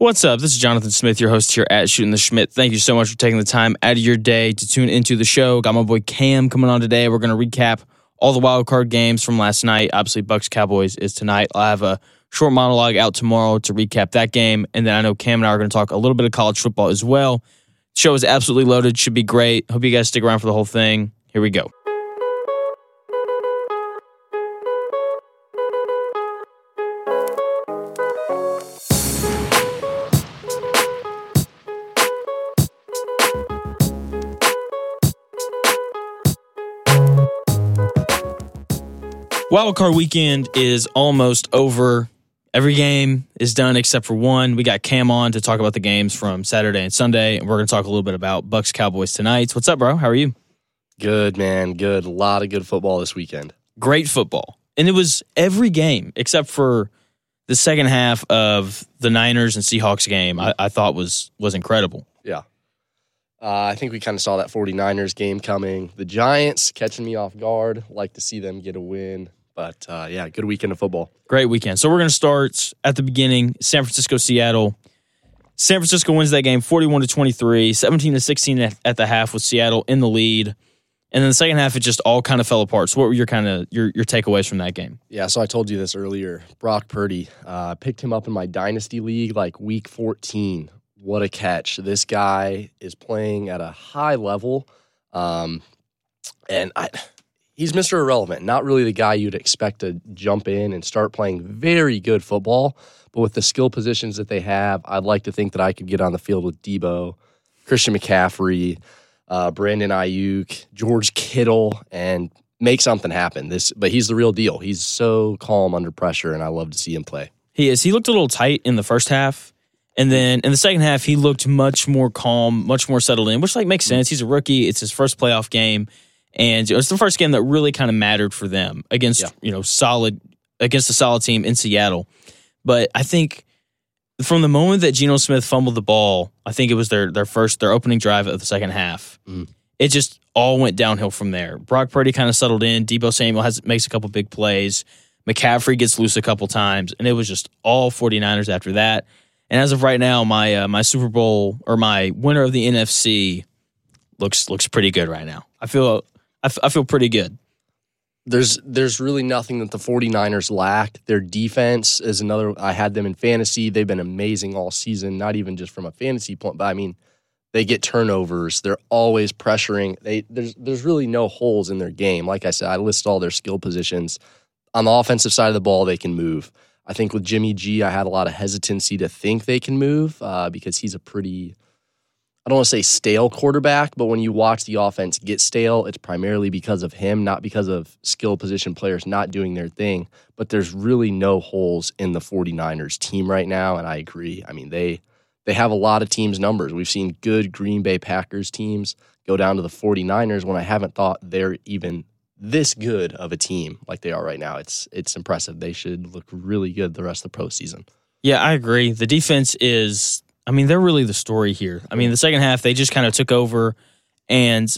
What's up? This is Jonathan Smith, your host here at Shooting the Schmidt. Thank you so much for taking the time out of your day to tune into the show. Got my boy Cam coming on today. We're going to recap all the wild card games from last night. Obviously, Bucks Cowboys is tonight. I'll have a short monologue out tomorrow to recap that game, and then I know Cam and I are going to talk a little bit of college football as well. show is absolutely loaded. Should be great. Hope you guys stick around for the whole thing. Here we go. Wildcard weekend is almost over. Every game is done except for one. We got Cam on to talk about the games from Saturday and Sunday, and we're going to talk a little bit about Bucks Cowboys tonight. What's up, bro? How are you? Good, man. Good. A lot of good football this weekend. Great football. And it was every game except for the second half of the Niners and Seahawks game, I, I thought was was incredible. Yeah. Uh, I think we kind of saw that 49ers game coming. The Giants catching me off guard. Like to see them get a win. But uh, yeah, good weekend of football. Great weekend. So we're going to start at the beginning. San Francisco, Seattle. San Francisco wins that game 41 to 23, 17 to 16 at, the half with Seattle in the lead. And then the second half, it just all kind of fell apart. So, what were your kind of your your takeaways from that game? Yeah, so I told you this earlier. Brock Purdy, uh, picked him up in my dynasty league like week 14. What a catch! This guy is playing at a high level, um, and I he's Mr. Irrelevant. Not really the guy you'd expect to jump in and start playing very good football. But with the skill positions that they have, I'd like to think that I could get on the field with Deebo, Christian McCaffrey, uh, Brandon Aiyuk, George Kittle, and make something happen. This, but he's the real deal. He's so calm under pressure, and I love to see him play. He is. He looked a little tight in the first half. And then in the second half, he looked much more calm, much more settled in, which like makes sense. He's a rookie. It's his first playoff game and it was the first game that really kind of mattered for them against yeah. you know solid against a solid team in Seattle. But I think from the moment that Geno Smith fumbled the ball, I think it was their their first their opening drive of the second half. Mm. It just all went downhill from there. Brock Purdy kind of settled in. Deebo Samuel has makes a couple big plays. McCaffrey gets loose a couple times, and it was just all 49ers after that. And as of right now, my uh, my Super Bowl or my winner of the NFC looks looks pretty good right now. I feel I, f- I feel pretty good. There's there's really nothing that the 49ers lack. Their defense is another I had them in fantasy. They've been amazing all season, not even just from a fantasy point, but I mean they get turnovers. They're always pressuring. They there's there's really no holes in their game. Like I said, I list all their skill positions. On the offensive side of the ball, they can move. I think with Jimmy G, I had a lot of hesitancy to think they can move uh, because he's a pretty I don't want to say stale quarterback, but when you watch the offense get stale, it's primarily because of him, not because of skill position players not doing their thing. But there's really no holes in the 49ers team right now. And I agree. I mean, they they have a lot of teams' numbers. We've seen good Green Bay Packers teams go down to the 49ers when I haven't thought they're even this good of a team like they are right now. It's it's impressive. They should look really good the rest of the postseason. Yeah, I agree. The defense is I mean, they're really the story here. I mean, the second half they just kind of took over, and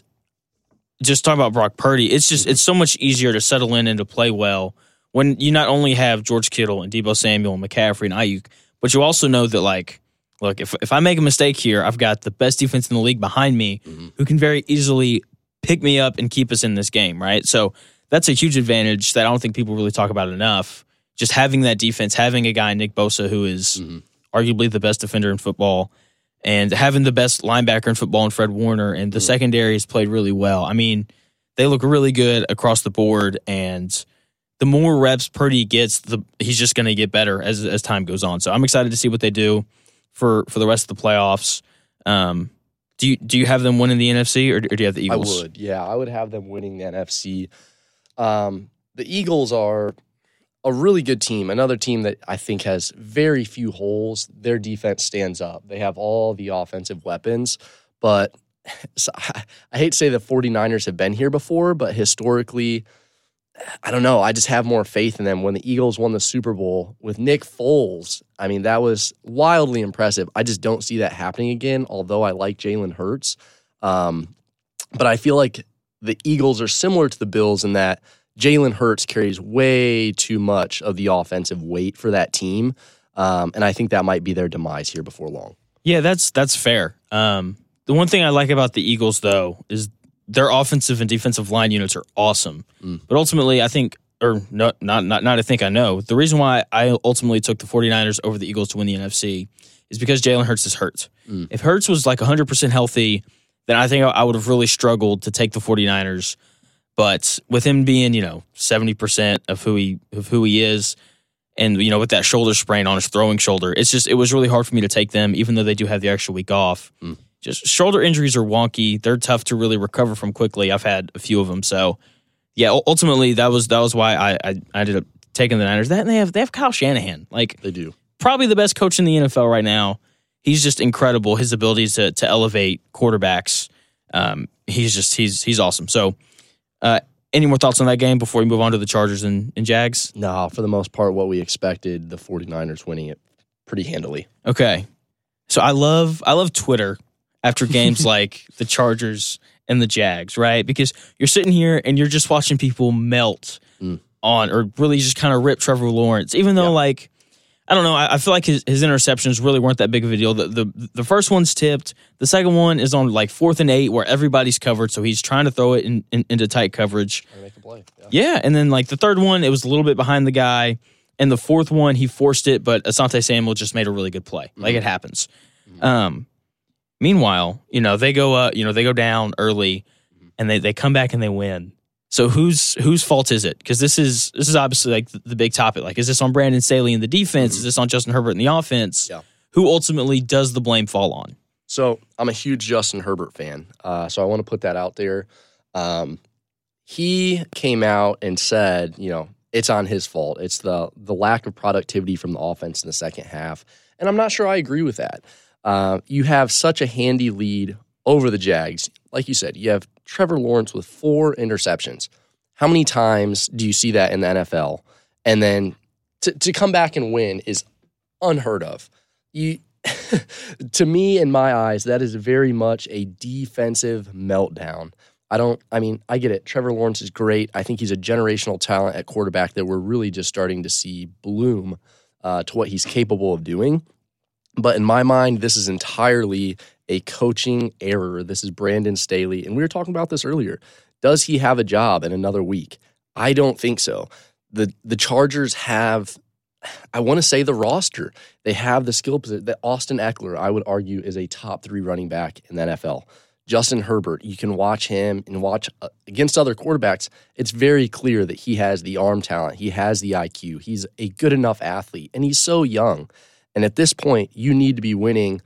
just talking about Brock Purdy, it's just it's so much easier to settle in and to play well when you not only have George Kittle and Deebo Samuel and McCaffrey and Aiyuk, but you also know that like, look, if if I make a mistake here, I've got the best defense in the league behind me, mm-hmm. who can very easily pick me up and keep us in this game, right? So that's a huge advantage that I don't think people really talk about enough. Just having that defense, having a guy Nick Bosa who is, mm-hmm arguably the best defender in football, and having the best linebacker in football in Fred Warner, and the mm. secondary has played really well. I mean, they look really good across the board, and the more reps Purdy gets, the he's just going to get better as as time goes on. So I'm excited to see what they do for for the rest of the playoffs. Um, do you do you have them winning the NFC or, or, do you have the Eagles? I would, yeah, I would have them winning the NFC. Um, the Eagles are a really good team, another team that I think has very few holes. Their defense stands up. They have all the offensive weapons, but so I hate to say the 49ers have been here before, but historically, I don't know. I just have more faith in them. When the Eagles won the Super Bowl with Nick Foles, I mean, that was wildly impressive. I just don't see that happening again, although I like Jalen Hurts. Um, but I feel like the Eagles are similar to the Bills in that – Jalen Hurts carries way too much of the offensive weight for that team. Um, and I think that might be their demise here before long. Yeah, that's that's fair. Um, the one thing I like about the Eagles though is their offensive and defensive line units are awesome. Mm. But ultimately, I think or not not not not I think I know. The reason why I ultimately took the 49ers over the Eagles to win the NFC is because Jalen Hurts is hurt. Mm. If Hurts was like 100% healthy, then I think I would have really struggled to take the 49ers. But with him being, you know, 70% of who he of who he is and you know with that shoulder sprain on his throwing shoulder, it's just it was really hard for me to take them even though they do have the extra week off. Mm. Just shoulder injuries are wonky. They're tough to really recover from quickly. I've had a few of them. So, yeah, ultimately that was that was why I I, I ended up taking the Niners. That and they have they have Kyle Shanahan. Like They do. probably the best coach in the NFL right now. He's just incredible. His abilities to to elevate quarterbacks. Um, he's just he's he's awesome. So, uh, any more thoughts on that game before we move on to the Chargers and, and Jags? No, for the most part, what we expected, the 49ers winning it pretty handily. Okay. So I love I love Twitter after games like the Chargers and the Jags, right? Because you're sitting here and you're just watching people melt Mm. on or really just kind of rip Trevor Lawrence, even though like I don't know. I, I feel like his, his interceptions really weren't that big of a deal. The, the the first one's tipped. The second one is on like fourth and eight where everybody's covered, so he's trying to throw it in, in, into tight coverage. make a play. Yeah, and then like the third one, it was a little bit behind the guy, and the fourth one he forced it, but Asante Samuel just made a really good play. Like it happens. Um, meanwhile, you know they go uh, you know they go down early, and they they come back and they win. So whose whose fault is it? Because this is this is obviously like the, big topic. Like, is this on Brandon Staley in the defense? Is this on Justin Herbert in the offense? Yeah. Who ultimately does the blame fall on? So I'm a huge Justin Herbert fan. Uh, so I want to put that out there. Um, he came out and said, you know, it's on his fault. It's the the lack of productivity from the offense in the second half, and I'm not sure I agree with that. Uh, you have such a handy lead over the Jags. Like you said, you have Trevor Lawrence with four interceptions. How many times do you see that in the NFL? And then to, to come back and win is unheard of. You, to me, in my eyes, that is very much a defensive meltdown. I don't, I mean, I get it. Trevor Lawrence is great. I think he's a generational talent at quarterback that we're really just starting to see bloom uh, to what he's capable of doing. But in my mind, this is entirely a coaching error. This is Brandon Staley. And we were talking about this earlier. Does he have a job in another week? I don't think so. The the Chargers have I want to say the roster. They have the skill position. That Austin Ekeler, I would argue, is a top three running back in the NFL. Justin Herbert, you can watch him and watch uh, against other quarterbacks. It's very clear that he has the arm talent. He has the IQ. He's a good enough athlete, and he's so young. And at this point, you need to be winning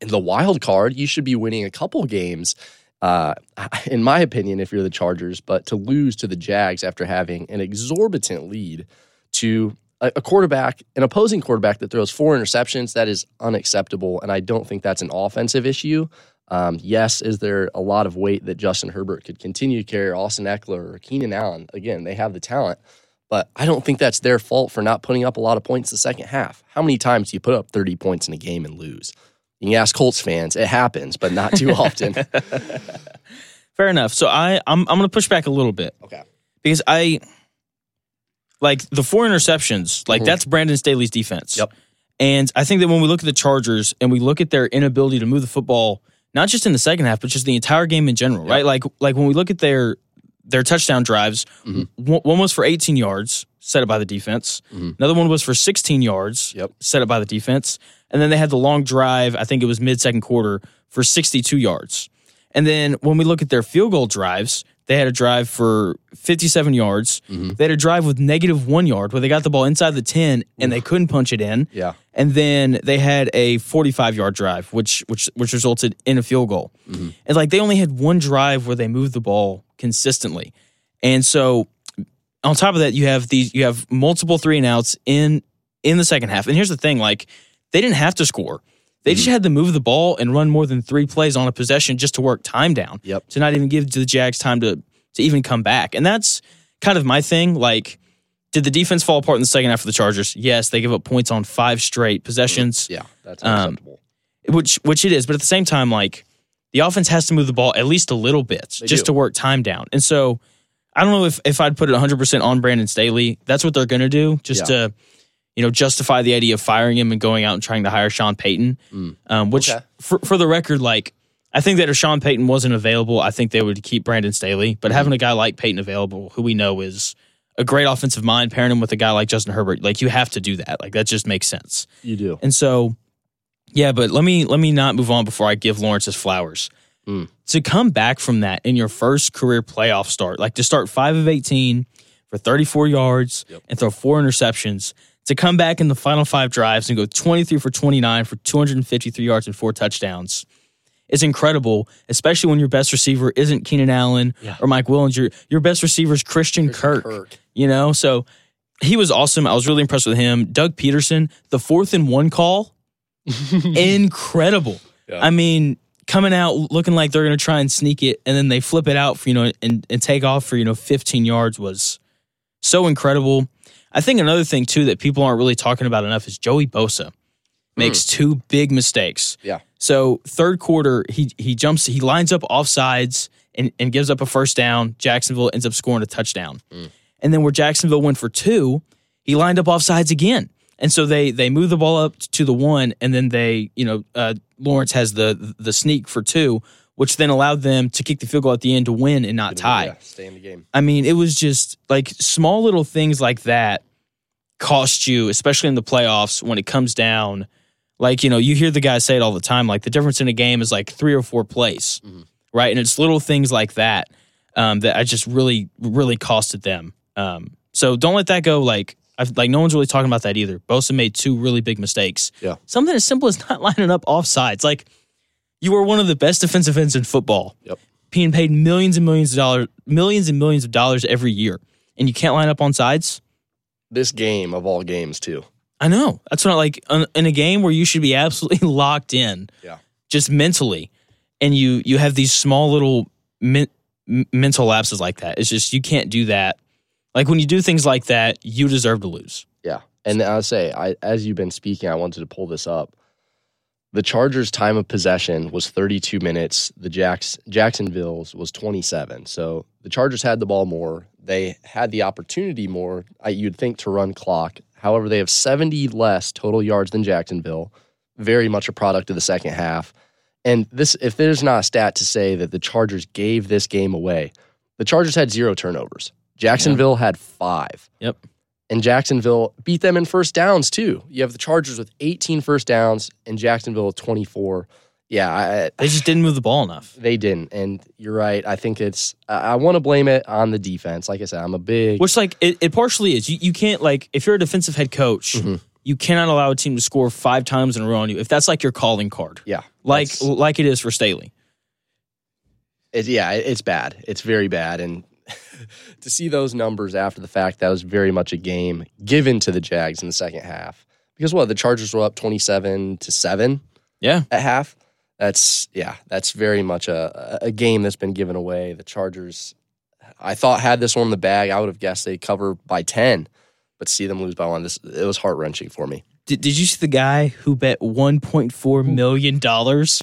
in the wild card. You should be winning a couple games, uh, in my opinion, if you're the Chargers. But to lose to the Jags after having an exorbitant lead to a, quarterback, an opposing quarterback that throws four interceptions, that is unacceptable. And I don't think that's an offensive issue. Um, yes, is there a lot of weight that Justin Herbert could continue to carry, Austin Ekeler or Keenan Allen? Again, they have the talent, but I don't think that's their fault for not putting up a lot of points the second half. How many times do you put up 30 points in a game and lose? You can ask Colts fans, it happens, but not too often. Fair enough. So I I'm I'm going to push back a little bit. okay. because I like the four interceptions, like Mhm. that's Brandon Staley's defense. Yep. And I think that when we look at the Chargers and we look at their inability to move the football, not just in the second half, but just the entire game in general, Yep. right? Like like when we look at their their touchdown drives, Mhm. one, one was for 18 yards, set up by the defense. Mhm. Another one was for 16 yards, Yep. set up by the defense. And then they had the long drive, I think it was mid second quarter, for 62 yards. And then when we look at their field goal drives, they had a drive for 57 yards. Mhm. They had a drive with negative one yard where they got the ball inside the 10 and they couldn't punch it in. Yeah. And then they had a 45 yard drive, which which which resulted in a field goal. Mhm. And like they only had one drive where they moved the ball consistently. And so on top of that, you have these you have multiple three and outs in in the second half. And here's the thing, like they didn't have to score. They just had to move the ball and run more than three plays on a possession just to work time down. Yep. To not even give the Jags time to to even come back. And that's kind of my thing. Like, did the defense fall apart in the second half of the Chargers? Yes, they give up points on five straight possessions, Yeah. That's Um, unacceptable. which which it is. But at the same time, like the offense has to move the ball at least a little bit They just do. to work time down. And so I don't know if if I'd put it 100 percent on Brandon Staley. That's what they're going to do, just Yeah. to you know, justify the idea of firing him and going out and trying to hire Sean Payton. Mm. Um, which, Okay. for, for the record, like, I think that if Sean Payton wasn't available, I think they would keep Brandon Staley. But Mhm. having a guy like Payton available, who we know is a great offensive mind, pairing him with a guy like Justin Herbert, like, you have to do that. Like, that just makes sense. You do. And so, yeah, but let me let me not move on before I give Lawrence his flowers. Mm. To come back from that in your first career playoff start, like to start five of eighteen for thirty four yards Yep. and throw four interceptions, to come back in the final five drives and go twenty three for twenty nine for two hundred and fifty three yards and four touchdowns. Is incredible, especially when your best receiver isn't Keenan Allen Yeah. or Mike Williams. Your your best receiver is Christian, Christian Kirk you know? So he was awesome. I was really impressed with him. Doug Pederson the fourth and one call? Incredible. Yeah. i mean coming out looking like they're going to try and sneak it and then they flip it out for you know and, and take off for you know 15 yards was so incredible. I think another thing too that people aren't really talking about enough is joey bosa makes two big mistakes Yeah. so third quarter he he jumps he lines up offsides and, and gives up a first down jacksonville ends up scoring a touchdown and then where Jacksonville went for two, he lined up offsides again. And so they they move the ball up to the one, and then they, you know, uh, Lawrence has the the sneak for two, which then allowed them to kick the field goal at the end to win and not tie. Yeah, stay in the game. I mean, it was just like small little things like that cost you, especially in the playoffs when it comes down. Like, you know, you hear the guys say it all the time, like the difference in a game is like three or four plays, Mhm. right? And it's little things like that um, that I just really, really costed them. Um, so don't let that go. Like, I've, like no one's really talking about that either. Bosa made two really big mistakes. Yeah. Something as simple as not lining up offsides. Like, you are one of the best defensive ends in football Yep. being paid millions and millions of dollars, millions and millions of dollars every year, and you can't line up on sides. This game of all games too. I know that's not like in- a game where you should be absolutely locked in, Yeah. just mentally, and you you have these small little men, mental lapses like that. It's just you can't do that. Like when you do things like that, you deserve to lose. Yeah. And I'll say, I as you've been speaking, I wanted to pull this up. The Chargers' time of possession was 32 minutes. The Jacks Jacksonville's was 27. So the Chargers had the ball more. They had the opportunity more. I, you'd think to run clock. However, they have 70 less total yards than Jacksonville. Very much a product of the second half. And this, if there's not a stat to say that the Chargers gave this game away, the Chargers had zero turnovers. Jacksonville had five Yep. and Jacksonville beat them in first downs too. You have the Chargers with 18 first downs and Jacksonville with 24. Yeah, I, They just didn't move the ball enough. they didn't. And you're right. I think it's. I, I want to blame it on the defense. Like I said, I'm a big. Which like it, it partially is. You you can't like if you're a defensive head coach, Mhm. you cannot allow a team to score five times in a row on you if that's like your calling card. yeah, Like like it is for Staley. it, yeah, it- it's bad. It's very bad. And to see those numbers after the fact, that was very much a game given to the Jags in the second half. Because what the Chargers were up 27 to seven Yeah. at half. That's yeah, that's very much a a game that's been given away. The Chargers, I thought had this one in the bag. I would have guessed they'd cover by ten, but see them lose by one. This it was heart wrenching for me. Did, did you see the guy who bet 1.4 million dollars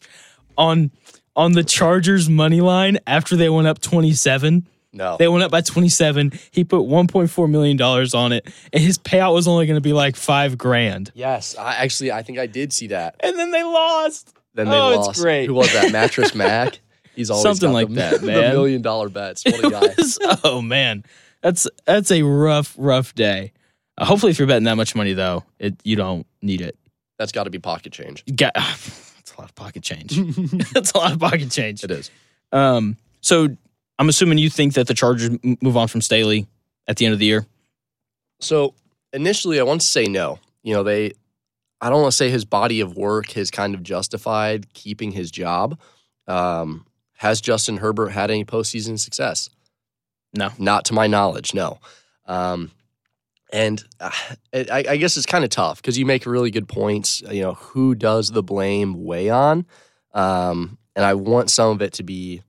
on on the Chargers money line after they went up 27? No, They went up by 27. He put 1.4 million dollars on it, and his payout was only going to be like five grand. yes, I actually I think I did see that. And then they lost. Then they Oh, it's lost. great. Who was that? Mattress Mac. He's always Something got like the, that, the million dollar bets. What a guy. It was- oh man, that's that's a rough rough day. Uh, hopefully, if you're betting that much money though, it you don't need it. That's got to be pocket change. You got that's a lot of pocket change. that's a lot of pocket change. It is. Um, so I'm assuming you think that the Chargers m- move on from Staley at the end of the year. So initially, I want to say no. You know, they, I don't want to say his body of work has kind of justified keeping his job. Um, has Justin Herbert had any postseason success? No. Not to my knowledge, no. Um, and uh, I, I guess it's kind of tough because you make really good points. You know, who does the blame weigh on? Um, and I want some of it to be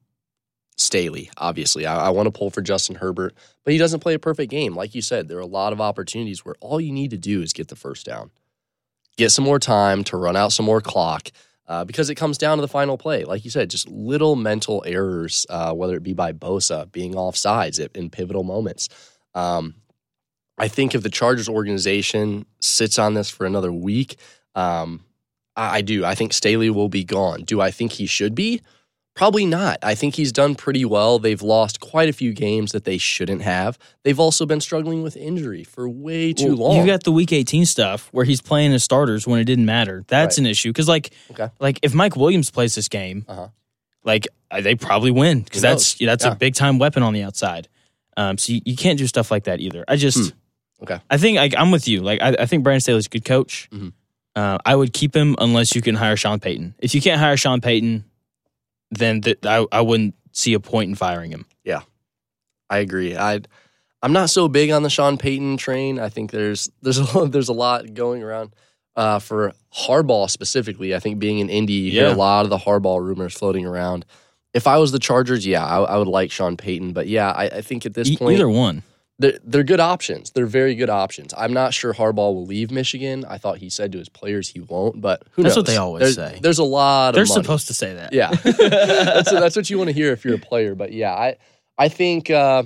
Staley, obviously. I, I want to pull for Justin Herbert, but he doesn't play a perfect game. Like you said, there are a lot of opportunities where all you need to do is get the first down, get some more time to run out some more clock. Uh, because it comes down to the final play. Like you said, just little mental errors, uh, whether it be by Bosa being off sides in pivotal moments. Um, I think if the Chargers organization sits on this for another week, um, I, I do. I think Staley will be gone. Do I think he should be? Probably not. I think he's done pretty well. They've lost quite a few games that they shouldn't have. They've also been struggling with injury for way too Well, long. You got the week 18 stuff where he's playing his starters when it didn't matter. That's Right. an issue because like Okay. like if Mike Williams plays this game, Uh-huh. like uh, they probably win because Who that's that's Yeah. a big time weapon on the outside. Um, so you, you can't do stuff like that either. I just Hmm. Okay. I think like I'm with you. Like I, I think Brandon Staley's a good coach. Mhm. Uh, I would keep him unless you can hire Sean Payton. If you can't hire Sean Payton, then th- I I wouldn't see a point in firing him. Yeah, I agree. I I'm not so big on the Sean Payton train. I think there's there's a lot, there's a lot going around uh, for Harbaugh specifically. I think being in Indy, you hear a lot of the Harbaugh rumors floating around. If I was the Chargers, yeah, I, I would like Sean Payton. But yeah, I, I think at this E- point, either one. They're, they're good options. They're very good options. I'm not sure Harbaugh will leave Michigan. I thought he said to his players he won't, but who That's knows? what they always There's- say. There's a lot of They're supposed to say that. Yeah, that's that's what you want to hear if you're a player. But yeah, I I think uh,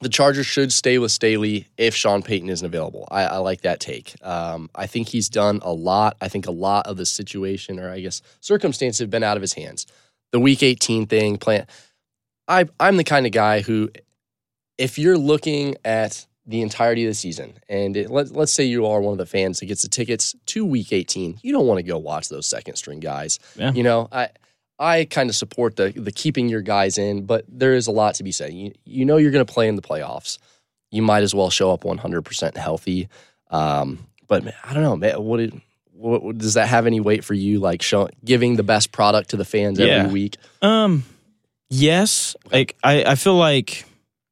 the Chargers should stay with Staley if Sean Payton isn't available. I, I like that take. Um, I think he's done a lot. I think a lot of the situation, or I guess circumstances, have been out of his hands. The Week 18 thing, plan. I I'm the kind of guy who, if you're looking at the entirety of the season, and it, let, let's say you are one of the fans that gets the tickets to Week 18, you don't want to go watch those second string guys. Yeah. You know, I I kind of support the the keeping your guys in, but there is a lot to be said. You you know you're going to play in the playoffs. You might as well show up 100% healthy. Um, but man, I don't know, man. What, it, what does that have any weight for you? Like show, giving the best product to the fans Yeah. every week. Um, yes. Like I, I feel like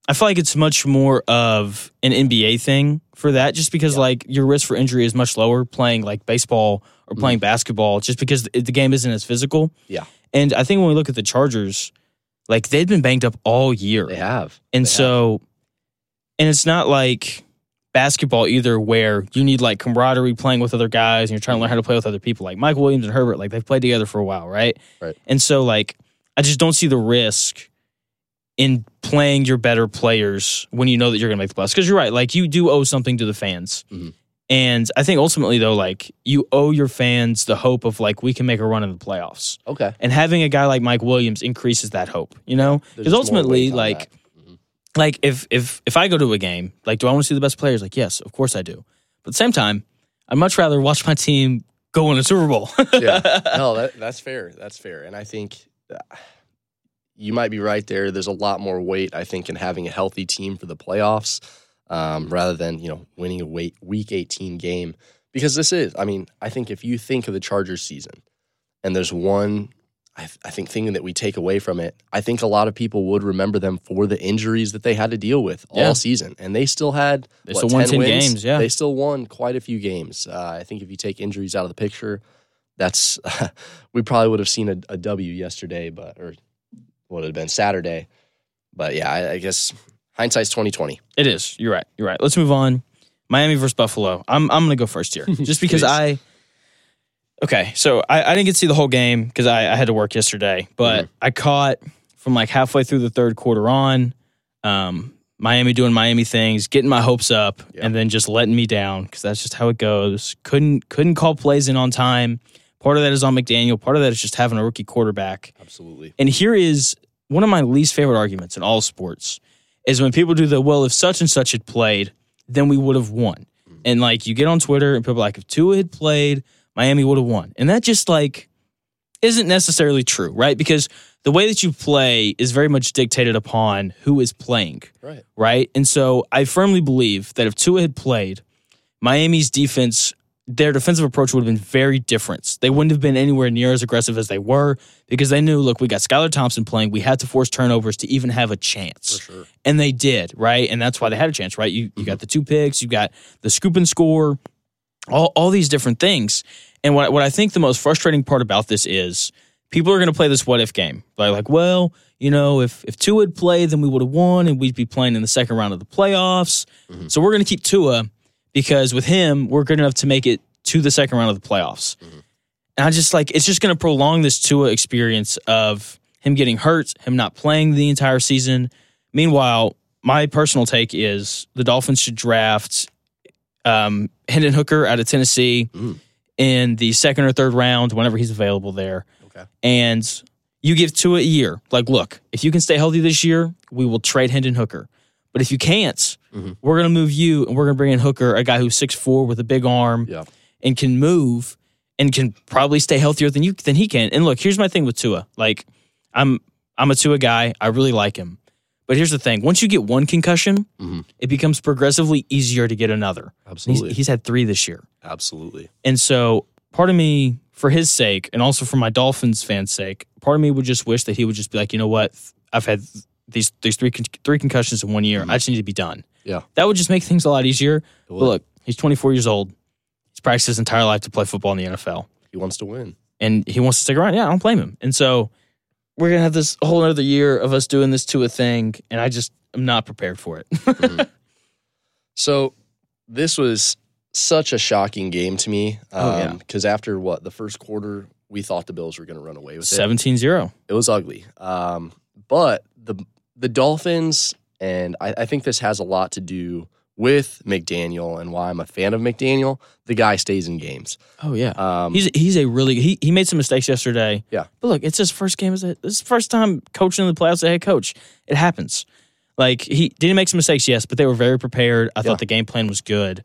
I feel like it's much more of an NBA thing for that, just because Yeah. like your risk for injury is much lower playing like baseball or mm-hmm. playing basketball, just because the, game isn't as physical. Yeah. And I think when we look at the Chargers, like they've been banged up all year, They have, and they have. so, and it's not like basketball either, where you need like camaraderie playing with other guys and you're trying to learn how to play with other people. Like Mike Williams and Herbert, like they've played together for a while, right? Right. And so, like, I just don't see the risk in playing your better players when you know that you're going to make the playoffs. Because you're right, like you do owe something to the fans. Mhm. And I think ultimately, though, like you owe your fans the hope of like we can make a run in the playoffs. okay. And having a guy like Mike Williams increases that hope, you know? Because ultimately, like. Mhm. like if if if I go to a game, like, do I want to see the best players? Like, yes, of course I do. But at the same time, I'd much rather watch my team go win a Super Bowl. yeah. No, that, that's fair. That's fair. And I think uh, you might be right there. There's a lot more weight, I think, in having a healthy team for the playoffs um, rather than, you know, winning a weight, week 18 game. Because this is, I mean, I think if you think of the Chargers season and there's one, I, I think, thing that we take away from it, I think a lot of people would remember them for the injuries that they had to deal with all Yeah. season. And they still had, They what, still won 10 wins? games, yeah. They still won quite a few games. Uh, I think if you take injuries out of the picture, that's we probably would have seen a, a W yesterday, but or would have been Saturday. But yeah, I, I guess hindsight's twenty twenty. It is. You're right. You're right. Let's move on. Miami versus Buffalo. I'm I'm gonna go first here, just because I. Okay, so I, I didn't get to see the whole game because I, I had to work yesterday, but Mhm. I caught from like halfway through the third quarter on, um, Miami doing Miami things, getting my hopes up, Yeah. and then just letting me down because that's just how it goes. Couldn't couldn't call plays in on time. Part of that is on McDaniel. Part of that is just having a rookie quarterback. Absolutely. And here is one of my least favorite arguments in all sports is when people do the well, if such and such had played, then we would have won. Mm-hmm. And like you get on Twitter and people are like, if Tua had played, Miami would have won. And that just like isn't necessarily true, right? Because the way that you play is very much dictated upon who is playing, Right. right? And so I firmly believe that if Tua had played, Miami's defense, their defensive approach would have been very different. They wouldn't have been anywhere near as aggressive as they were because they knew, look, we got Skylar Thompson playing. We had to force turnovers to even have a chance. Sure. And they did, right? And that's why they had a chance, right? You you got the two picks, you got the scoop and score, all all these different things. And what what I think the most frustrating part about this is people are going to play this what if game. Like like, well, you know, if if Tua had played, then we would have won, and we'd be playing in the second round of the playoffs. Mhm. So we're going to keep Tua because with him, we're good enough to make it to the second round of the playoffs. Mhm. And I just like it's just going to prolong this Tua experience of him getting hurt, him not playing the entire season. Meanwhile, my personal take is the Dolphins should draft um, Hendon Hooker out of Tennessee Mm. in the second or third round, whenever he's available there. Okay. And you give Tua a year. Like, look, if you can stay healthy this year, we will trade Hendon Hooker. But if you can't, Mhm. we're going to move you and we're going to bring in Hooker, a guy who's 6'4 with a big arm Yeah. and can move and can probably stay healthier than you than he can. And look, here's my thing with Tua. Like, I'm I'm a Tua guy. I really like him. But here's the thing: once you get one concussion, Mhm. it becomes progressively easier to get another. He's, Absolutely. he's had three this year, Absolutely. and so part of me, for his sake, and also for my Dolphins fans' sake, part of me would just wish that he would just be like, you know what, I've had these these three con- three concussions in one year. Mm-hmm. I just need to be done. Yeah. that would just make things a lot easier. But look, he's 24 years old. He's practiced his entire life to play football in the NFL he wants to win. and he wants to stick around. Yeah, I don't blame him. And so we're gonna have this whole other year of us doing this Tua thing, and I just am not prepared for it. Mm-hmm. So this was such a shocking game to me. Oh, yeah. Um, because after what the first quarter, we thought the Bills were going to run away with it. 17-0. It was ugly. Um, but the the Dolphins, and I, I think this has a lot to do with McDaniel and why I'm a fan of McDaniel. The guy stays in games. Oh yeah. Um, He's he's a really he he made some mistakes yesterday. Yeah. But look, it's his first game as a this his first time coaching in the playoffs as a head coach. It happens. Like he did he make some mistakes, yes, but they were very prepared. I Yeah. thought the game plan was good.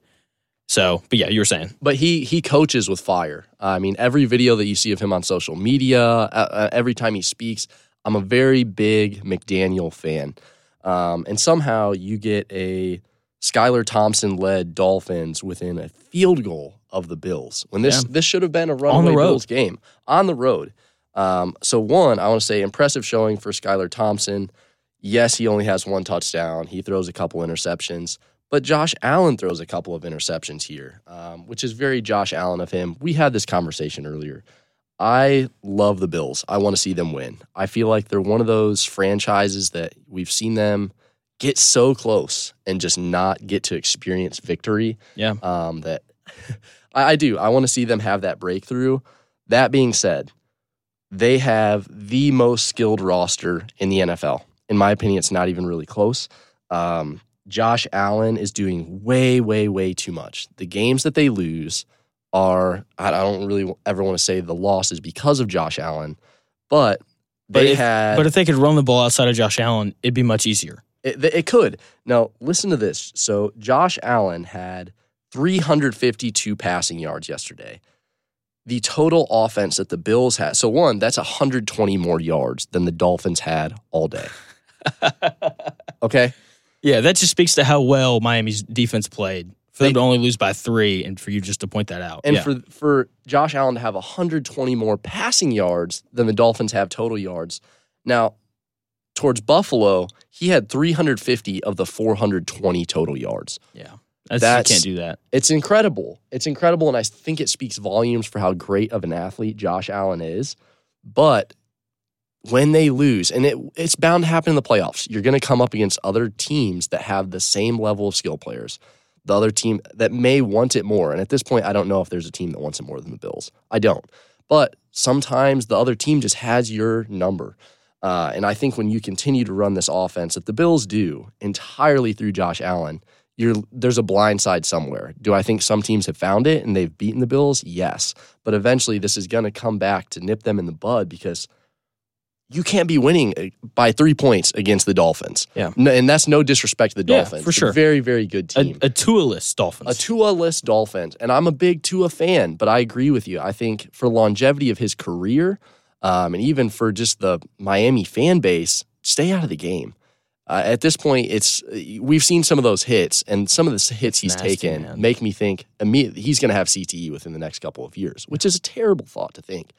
So, but yeah, you were saying. but he he coaches with fire. I mean, every video that you see of him on social media, uh, uh, every time he speaks, I'm a very big McDaniel fan. Um, and somehow you get a Skylar Thompson led Dolphins within a field goal of the Bills when this Yeah. this should have been a runaway. Bills game on the road. Um, so one, I want to say impressive showing for Skylar Thompson. Yes, he only has one touchdown. He throws a couple interceptions, but Josh Allen throws a couple of interceptions here, um, which is very Josh Allen of him. We had this conversation earlier. I love the Bills. I want to see them win. I feel like they're one of those franchises that we've seen them get so close and just not get to experience victory. Yeah. Um, that I, I do. I want to see them have that breakthrough. That being said, they have the most skilled roster in the NFL. In my opinion, it's not even really close. Um, Josh Allen is doing way, way, way too much. The games that they lose are, I I don't really ever want to say the loss is because of Josh Allen, but But they if- had. But if they could run the ball outside of Josh Allen, it'd be much easier. It, it could. Now, listen to this. So, Josh Allen had 352 passing yards yesterday. The total offense that the Bills had. So, one, that's 120 more yards than the Dolphins had all day. Okay. Yeah, that just speaks to how well Miami's defense played. For They- them to only lose by three, and for you just to point that out. And yeah. for for Josh Allen to have 120 more passing yards than the Dolphins have total yards. Now, towards Buffalo, he had 350 of the 420 total yards. yeah, That's, that's- you can't do that. It's incredible. It's incredible, and I think it speaks volumes for how great of an athlete Josh Allen is. But when they lose, and it it's bound to happen in the playoffs, you're going to come up against other teams that have the same level of skill players. The other team that may want it more, and at this point, I don't know if there's a team that wants it more than the Bills. I don't, but sometimes the other team just has your number. Uh, and I think when you continue to run this offense, that the Bills do entirely through Josh Allen, there's a blind side somewhere. Do I think some teams have found it and they've beaten the Bills? Yes. But eventually this is going to come back to nip them in the bud because you can't be winning uh, by 3 points against the Dolphins. Yeah. No, and that's no disrespect to the Dolphins. Yeah, for a sure. very very good team. a Tua-less Dolphins. A Tua list Dolphins, and I'm a big Tua fan, but I agree with you. I think for longevity of his career, um, and even for just the Miami fan base, stay out of the game. Uh, at this point, it's we've seen some of those hits, and some of the hits he's nasty, taken man. make me think immediately he's going to have CTE within the next couple of years, which is a terrible thought to think.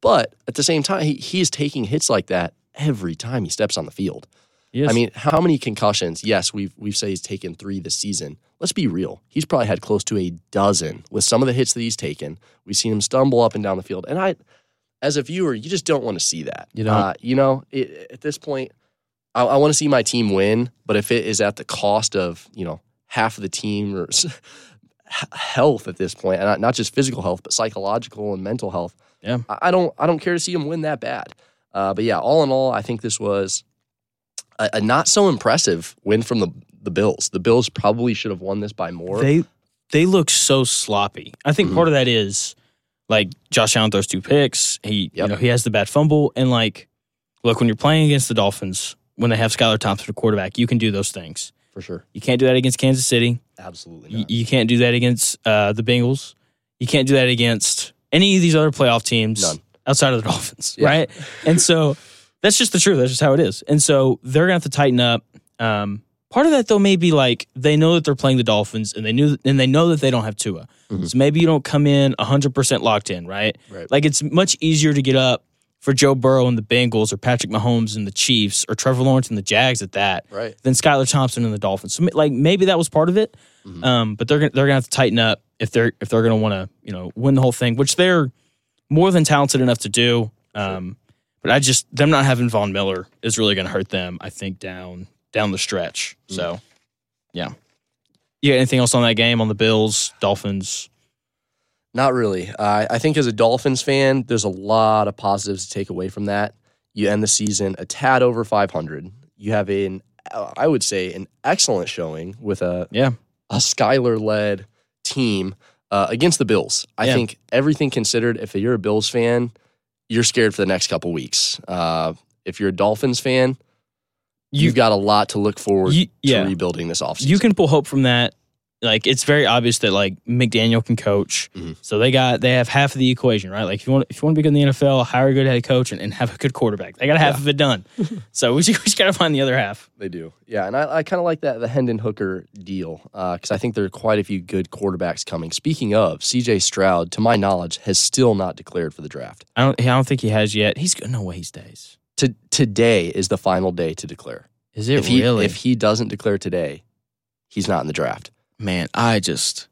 But at the same time, he, he is taking hits like that every time he steps on the field. Yes. I mean, how many concussions? Yes, we've we've said he's taken three this season. Let's be real. He's probably had close to a dozen with some of the hits that he's taken. We've seen him stumble up and down the field, and I, as a viewer, you just don't want to see that. You don't. Uh, you know, it, at this point, I, I want to see my team win, but if it is at the cost of you know half of the team or health at this point, and not just physical health, but psychological and mental health, Yeah. I, I don't I don't care to see him win that bad. Uh, but yeah, all in all, I think this was a, a not so impressive win from the the Bills. The Bills probably should have won this by more. They they look so sloppy. I think Mhm. part of that is like Josh Allen throws two picks. He you know he has the bad fumble and like look when you're playing against the Dolphins when they have Skylar Thompson at quarterback, you can do those things. for sure. You can't do that against Kansas City. Absolutely You, not. you can't do that against uh, the Bengals. You can't do that against any of these other playoff teams None. outside of the Dolphins, Yeah. right? And so that's just the truth. That's just how it is. And so they're gonna have to tighten up. Um, part of that though may be like they know that they're playing the Dolphins, and they knew and they know that they don't have Tua. Mhm. So maybe you don't come in hundred percent locked in, right? Right. Like it's much easier to get up for Joe Burrow and the Bengals, or Patrick Mahomes and the Chiefs, or Trevor Lawrence and the Jags at that right. than Skylar Thompson and the Dolphins. So like maybe that was part of it. Mhm. Um, but they're gonna, they're gonna have to tighten up if they're if they're gonna want to you know win the whole thing, which they're more than talented enough to do. Um, but I just them not having Von Miller is really gonna hurt them. I think down down the stretch. So yeah. You got anything else on that game on the Bills Dolphins? Not really. Uh, I think as a Dolphins fan, there's a lot of positives to take away from that. You end the season a tad over 500. You have an, uh, I would say, an excellent showing with a Yeah. a Skylar led team uh, against the Bills. I Yeah. think everything considered, if you're a Bills fan, you're scared for the next couple weeks. Uh, if you're a Dolphins fan, You you've got a lot to look forward you, to rebuilding this offseason. you can pull hope from that. Like it's very obvious that like McDaniel can coach, Mhm. so they got they have half of the equation, right? Like if you want if you want to be good in the NFL, hire a good head coach and, and have a good quarterback. They got half Yeah. of it done. so we just, we just got to find the other half. They do, yeah, and I, I kind of like that the Hendon Hooker deal because I think there are quite a few good quarterbacks coming. Speaking of, C.J. Stroud, to my knowledge, has still not declared for the draft. I don't I don't think he has yet. He's. No way he stays. To, today is the final day to declare. Is it if he really? if he doesn't declare today, he's not in the draft. Man, I just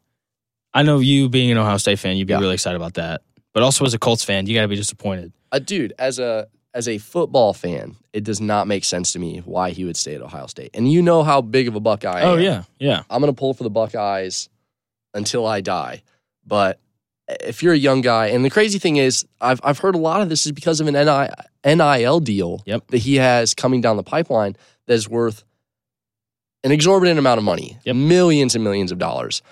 I know you being an Ohio State fan, you'd be Yeah. really excited about that. But also as a Colts fan, you got to be disappointed. Uh, dude, as a as a football fan, it does not make sense to me why he would stay at Ohio State. And you know how big of a Buckeye. I am. oh am. yeah, yeah. I'm gonna pull for the Buckeyes until I die. But if you're a young guy, and the crazy thing is, I've I've heard a lot of this is because of an NI, NIL deal Yep. that he has coming down the pipeline that is worth an exorbitant amount of money, Yep. millions and millions of dollars.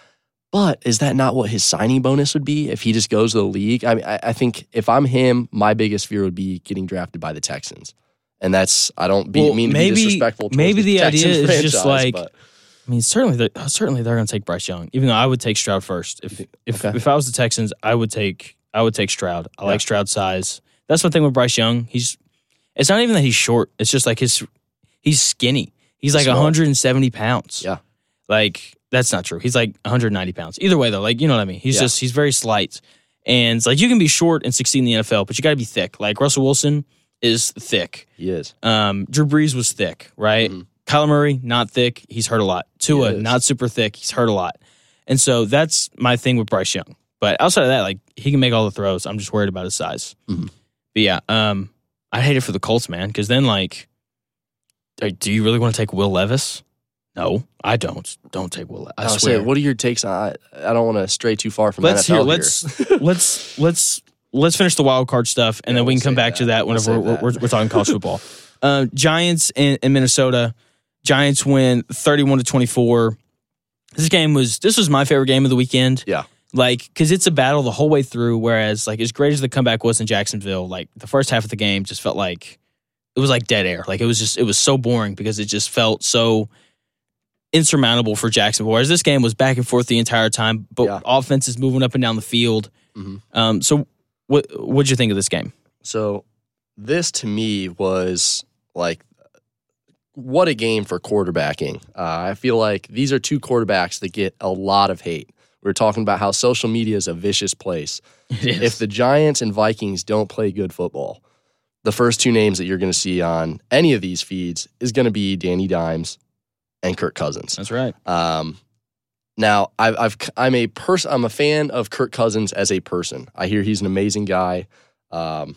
But is that not what his signing bonus would be if he just goes to the league? I mean, I, I think if I'm him, my biggest fear would be getting drafted by the Texans, and that's I don't be, Well, mean to maybe- be disrespectful. maybe the Texans idea is just like- but- I mean, certainly, they're, certainly they're going to take Bryce Young. Even though I would take Stroud first. If if Okay. if I was the Texans, I would take I would take Stroud. I Yeah. like Stroud's size. That's one thing with Bryce Young. He's it's not even that he's short. It's just like his he's skinny. He's like Small. 170 pounds. Yeah. Like that's not true. He's like 190 pounds. Either way though, like you know what I mean. He's Yeah. just he's very slight. And it's like you can be short and succeed in the NFL, but you got to be thick. Like Russell Wilson is thick. he is. Um, Drew Brees was thick, right? Mhm. Kyler Murray, not thick. He's hurt a lot. Tua, not super thick. He's hurt a lot. And so that's my thing with Bryce Young. But outside of that, like he can make all the throws. I'm just worried about his size. Mhm. But yeah, um, I hate it for the Colts, man, because then like, like, do you really want to take Will Levis? No, I don't. Don't take Will. I I was swear. saying, what are your takes? I, I don't want to stray too far from that. let's NFL hear. Let's let's let's let's finish the wild card stuff, and Yeah, then we we'll can come back to that. that We'll whenever we're, that. we're, we're talking college football. Uh, Giants in, in Minnesota. Giants win thirty-one to twenty-four. This game was this was my favorite game of the weekend. Yeah. like because it's a battle the whole way through. Whereas like as great as the comeback was in Jacksonville, like the first half of the game just felt like it was like dead air. Like it was just it was so boring because it just felt so insurmountable for Jacksonville. Whereas this game was back and forth the entire time, but Yeah. offense is moving up and down the field. Mhm. Um, so what what'd you think of this game? So this to me was like what a game for quarterbacking. Uh, I feel like these are two quarterbacks that get a lot of hate. We are talking about how social media is a vicious place. If the Giants and Vikings don't play good football, the first two names that you're going to see on any of these feeds is going to be Danny Dimes and Kirk Cousins. That's right. Um, now I've, I've I'm a person I'm a fan of Kirk Cousins as a person. I hear he's an amazing guy. Um,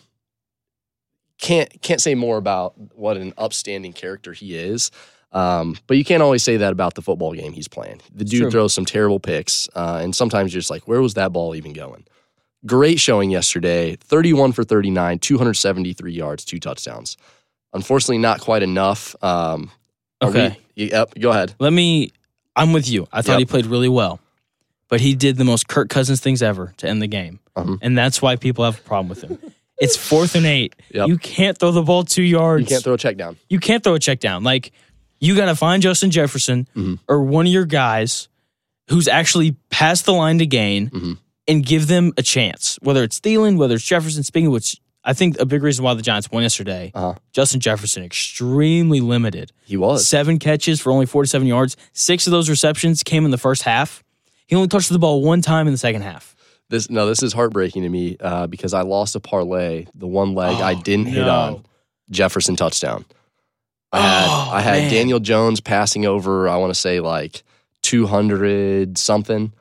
can't can't say more about what an upstanding character he is. Um, but you can't always say that about the football game he's playing. The dude throws some terrible picks, uh, and sometimes you're just like, where was that ball even going? Great showing yesterday. 31 for 39, 273 yards, two touchdowns. Unfortunately, not quite enough. Um, are we- Okay. yep. Go ahead. Let me. I'm with you. I thought Yep. he played really well, but he did the most Kirk Cousins things ever to end the game, Mhm. and that's why people have a problem with him. It's fourth and eight. Yep. You can't throw the ball two yards. You can't throw a check down. you can't throw a check down. Like you got to find Justin Jefferson Mhm. or one of your guys who's actually past the line to gain Mhm. And give them a chance. Whether it's Thielen, whether it's Jefferson. Speaking of which, I think a big reason why the Giants won yesterday, Uh-huh. Justin Jefferson extremely limited. He was. Seven catches for only 47 yards. Six of those receptions came in the first half. He only touched the ball one time in the second half. This no, this is heartbreaking to me uh, because I lost a parlay. The one leg I Oh, didn't hit on Jefferson touchdown. I had Oh, I had man. Daniel Jones passing over. I want to say like two hundred something.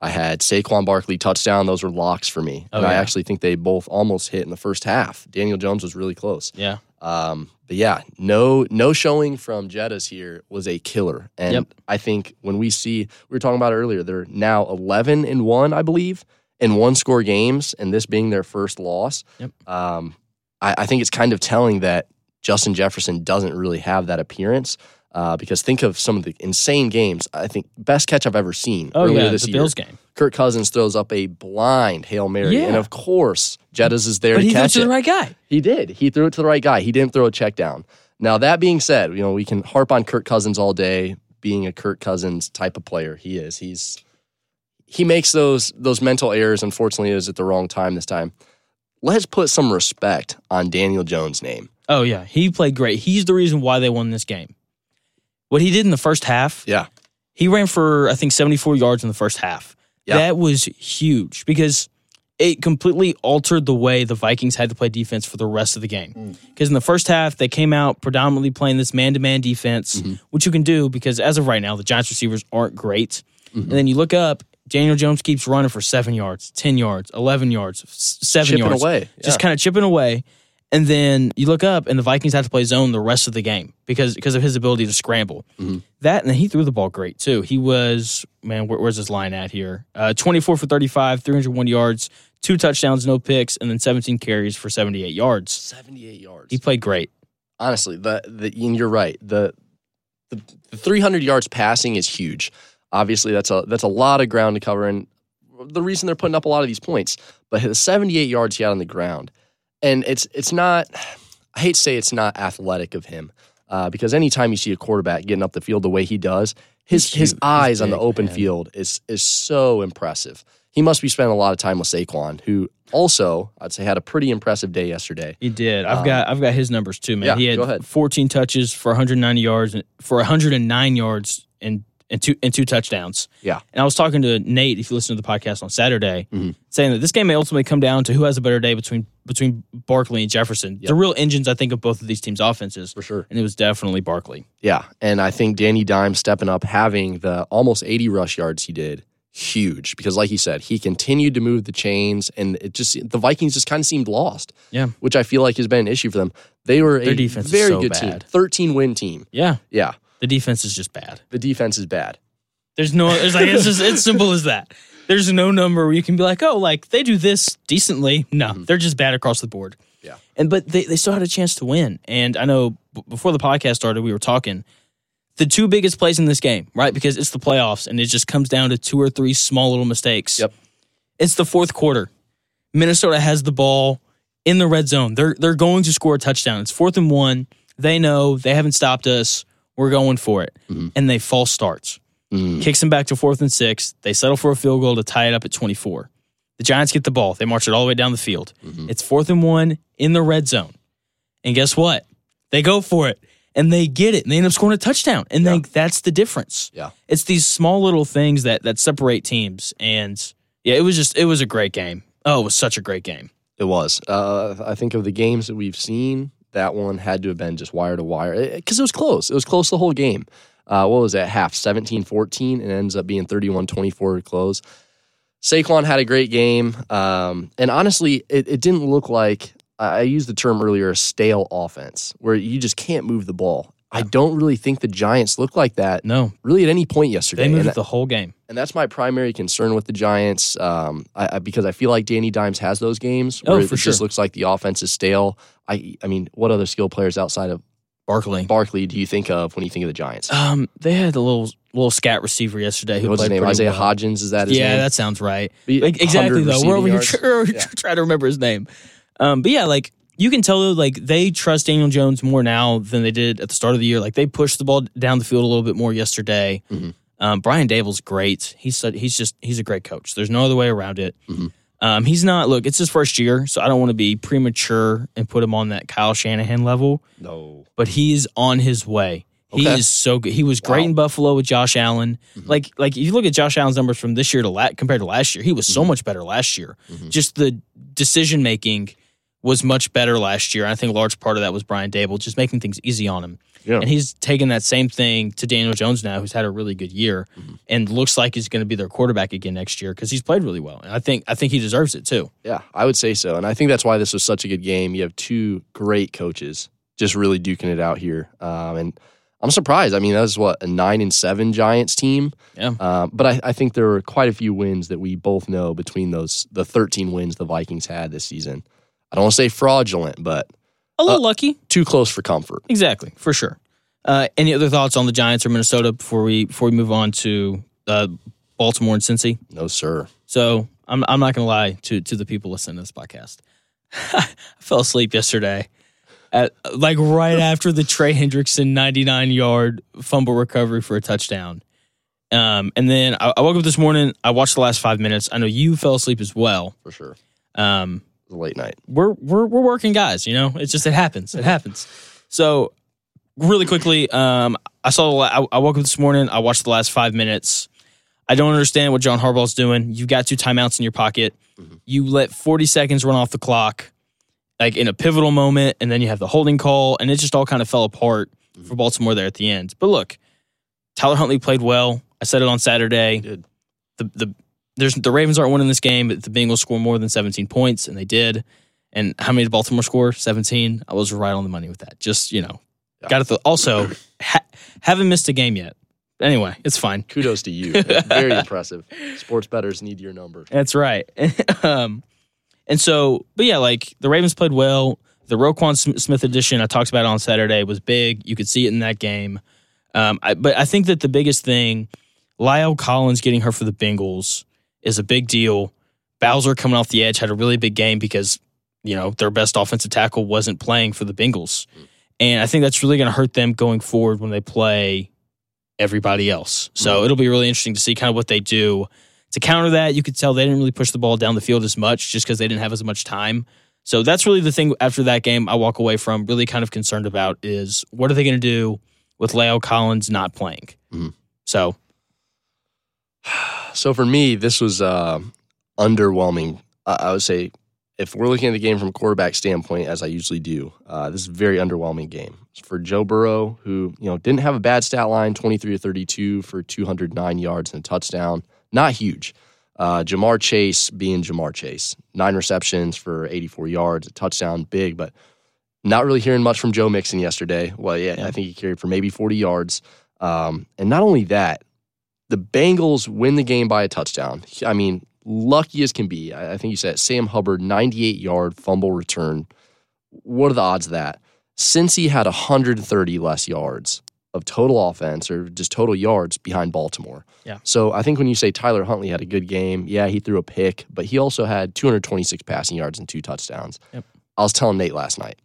I had Saquon Barkley touchdown. Those were locks for me, Oh, and I actually think they both almost hit in the first half. Daniel Jones was really close. Yeah. Um, but yeah, no no showing from Jettas here was a killer. And Yep. I think when we see we were talking about earlier, they're now eleven and one, I believe, in one score games, and this being their first loss. Yep. Um, I, I think it's kind of telling that Justin Jefferson doesn't really have that appearance. Uh, because think of some of the insane games. I think best catch I've ever seen Oh earlier yeah, this the year. Bills game. Kirk Cousins throws up a blind hail mary, Yeah. and of course Jettas is there But to he threw it to the right guy. He did. He threw it to the right guy. He didn't throw a check down. Now that being said, you know we can harp on Kirk Cousins all day, being a Kirk Cousins type of player. He is. He's he makes those those mental errors. Unfortunately, is at the wrong time this time. Let's put some respect on Daniel Jones' name. Oh yeah, he played great. He's the reason why they won this game. What he did in the first half, Yeah. he ran for I think 74 yards in the first half. Yeah. That was huge because it completely altered the way the Vikings had to play defense for the rest of the game. Mm. Because in the first half, they came out predominantly playing this man-to-man defense, mm-hmm. which you can do because as of right now, the Giants receivers aren't great. Mm-hmm. And then you look up, Daniel Jones keeps running for seven yards, 10 yards, 11 yards, seven Chipping yards away. just kind of chipping away. And then you look up, and the Vikings have to play zone the rest of the game because because of his ability to scramble. Mm-hmm. That and then he threw the ball great too. He was man, where, where's his line at here? Uh, Twenty four for thirty five, three hundred one yards, two touchdowns, no picks, and then seventeen carries for seventy eight yards. seventy eight yards. He played great. honestly, the, the and you're right. The, the the 300 yards passing is huge. Obviously, that's a that's a lot of ground to cover, and the reason they're putting up a lot of these points. But the 78 yards he had on the ground, and it's it's not. I hate to say it's not athletic of him, uh, because anytime you see a quarterback getting up the field the way he does, his his eyes on the open man. field is is so impressive. He must be spending a lot of time with Saquon, who also I'd say had a pretty impressive day yesterday. He did. I've Um, got I've got his numbers too, man. yeah, he had go ahead. 14 touches for 190 yards and for 109 yards and and two and two touchdowns. Yeah. And I was talking to Nate, if you listen to the podcast on Saturday, Mhm. saying that this game may ultimately come down to who has a better day between between Barkley and Jefferson. Yep. The real engines, I think, of both of these teams' offenses, For sure. and it was definitely Barkley. Yeah, and I think Danny Dime stepping up, having the almost 80 rush yards he did, huge because, like he said, he continued to move the chains, and it just the Vikings just kind of seemed lost. Yeah. which I feel like has been an issue for them. They were Their a defense very so good bad. team, 13 win team. Yeah, Yeah, the defense is just bad. the defense is bad. There's no. It's like it's just it's simple as that. There's no number where you can be like, oh, like they do this decently. No, they're just bad across the board. Mm-hmm. Yeah. And but they they still had a chance to win. And I know b- before the podcast started, we were talking the two biggest plays in this game, right? Because it's the playoffs, and it just comes down to two or three small little mistakes. Yep. It's the fourth quarter. Minnesota has the ball in the red zone. They're they're going to score a touchdown. It's fourth and one. They know they haven't stopped us. We're going for it, Mhm. and they false starts Mm. kicks them back to fourth and six. They settle for a field goal to tie it up at 24. The Giants get the ball. They march it all the way down the field. Mhm. It's fourth and one in the red zone. And guess what? They go for it and they get it and they end up scoring a touchdown. And Yeah. they, that's the difference. Yeah. It's these small little things that, that separate teams. And yeah, it was just, it was a great game. Oh, it was such a great game. It was. Uh, I think of the games that we've seen, that one had to have been just wire to wire because it was close. It was close the whole game. Uh, what was that? Half 17 14 and ends up being 31 24 to close. Saquon had a great game. Um, and honestly, it, it didn't look like, I used the term earlier, a stale offense where you just can't move the ball. I don't really think the Giants look like that No, really at any point yesterday. they moved it the whole game. and that's my primary concern with the Giants, um, I, I, because I feel like Danny Dimes has those games Oh, where it just looks like the offense is stale. I I mean, what other skill players outside of Barkley. Barkley do you think of when you think of the Giants? Um, they had a little little scat receiver yesterday who What's his name? Isaiah well. Hodgins. Is that his yeah, name? that sounds right. Like, exactly 100 though. We're over here receiving tr- yards. tr- Yeah. trying to remember his name. Um, but yeah, like you can tell though, like they trust Daniel Jones more now than they did at the start of the year. Like they pushed the ball down the field a little bit more yesterday. Mhm. Um, Brian Daboll's great. He's he's just he's a great coach. There's no other way around it. Mhm. Um, he's not. Look, it's his first year, so I don't want to be premature and put him on that Kyle Shanahan level. No. But he's on his way. He is so good. He was great Wow. in Buffalo with Josh Allen. Mhm. Like, like if you look at Josh Allen's numbers from this year to la- compared to last year, he was so Mhm. much better last year. Mhm. Just the decision making was much better last year. I think a large part of that was Brian Daboll just making things easy on him. Yeah. And he's taken that same thing to Daniel Jones now, who's had a really good year Mhm. and looks like he's going to be their quarterback again next year because he's played really well. And I think I think he deserves it too. Yeah, I would say so. And I think that's why this was such a good game. You have two great coaches just really duking it out here. Um, and I'm surprised. I mean, that was what, a nine and seven Giants team? Yeah. Um, but I, I think there were quite a few wins that we both know between those, the 13 wins the Vikings had this season. I don't want to say fraudulent, but A Uh, little lucky. too close for comfort. Exactly, for sure. Uh, any other thoughts on the Giants or Minnesota before we before we move on to uh, Baltimore and Cincy? No, sir. So I'm I'm not gonna lie to to the people listening to this podcast. I fell asleep yesterday at like right after the Trey Hendrickson 99 yard fumble recovery for a touchdown. Um, and then I, I woke up this morning. I watched the last five minutes. I know you fell asleep as well. For sure. Um, It was a late night. we're we're we're working guys. You know, it's just it happens. It happens. So really quickly, um, I saw the la- I, I woke up this morning. I watched the last five minutes. I don't understand what John Harbaugh's doing. You've got two timeouts in your pocket. Mhm. You let 40 seconds run off the clock, like in a pivotal moment, and then you have the holding call, and it just all kind of fell apart for Baltimore there at the end. But look, Tyler Huntley played well. I said it on Saturday. The the there's the Ravens aren't winning this game, but the Bengals score more than 17 points, and they did. And how many did Baltimore score? 17. I was right on the money with that. Just you know, Yeah. got to also ha- haven't missed a game yet. Anyway, it's fine. Kudos to you. Very impressive. Sports bettors need your number. That's right. um, and so, but yeah, like the Ravens played well. The Roquan Smith edition I talked about on Saturday was big. You could see it in that game. Um, I, but I think that the biggest thing, La'el Collins getting her for the Bengals is a big deal. Bowser coming off the edge had a really big game because you know their best offensive tackle wasn't playing for the Bengals, and I think that's really going to hurt them going forward when they play everybody else. So Mhm. it'll be really interesting to see kind of what they do to counter that. You could tell they didn't really push the ball down the field as much just because they didn't have as much time. So that's really the thing after that game I walk away from really kind of concerned about is what are they going to do with La'el Collins not playing? Mhm. So So for me, this was uh, underwhelming. I, I would say if we're looking at the game from a quarterback standpoint, as I usually do, uh, this is a very underwhelming game for Joe Burrow, who you know didn't have a bad stat line, twenty three to thirty two for two hundred nine yards and a touchdown, not huge. Uh, Ja'Marr Chase being Ja'Marr Chase, nine receptions for eighty four yards, a touchdown, big, but not really hearing much from Joe Mixon yesterday. Well, yeah, Yeah. I think he carried for maybe forty yards, um, and not only that the Bengals win the game by a touchdown. I mean, lucky as can be. I think you said it, Sam Hubbard, 98 yard fumble return. What are the odds of that? Cincy had 130 less yards of total offense or just total yards behind Baltimore. Yeah. So I think when you say Tyler Huntley had a good game, yeah, he threw a pick, but he also had 226 passing yards and two touchdowns. Yep. I was telling Nate last night,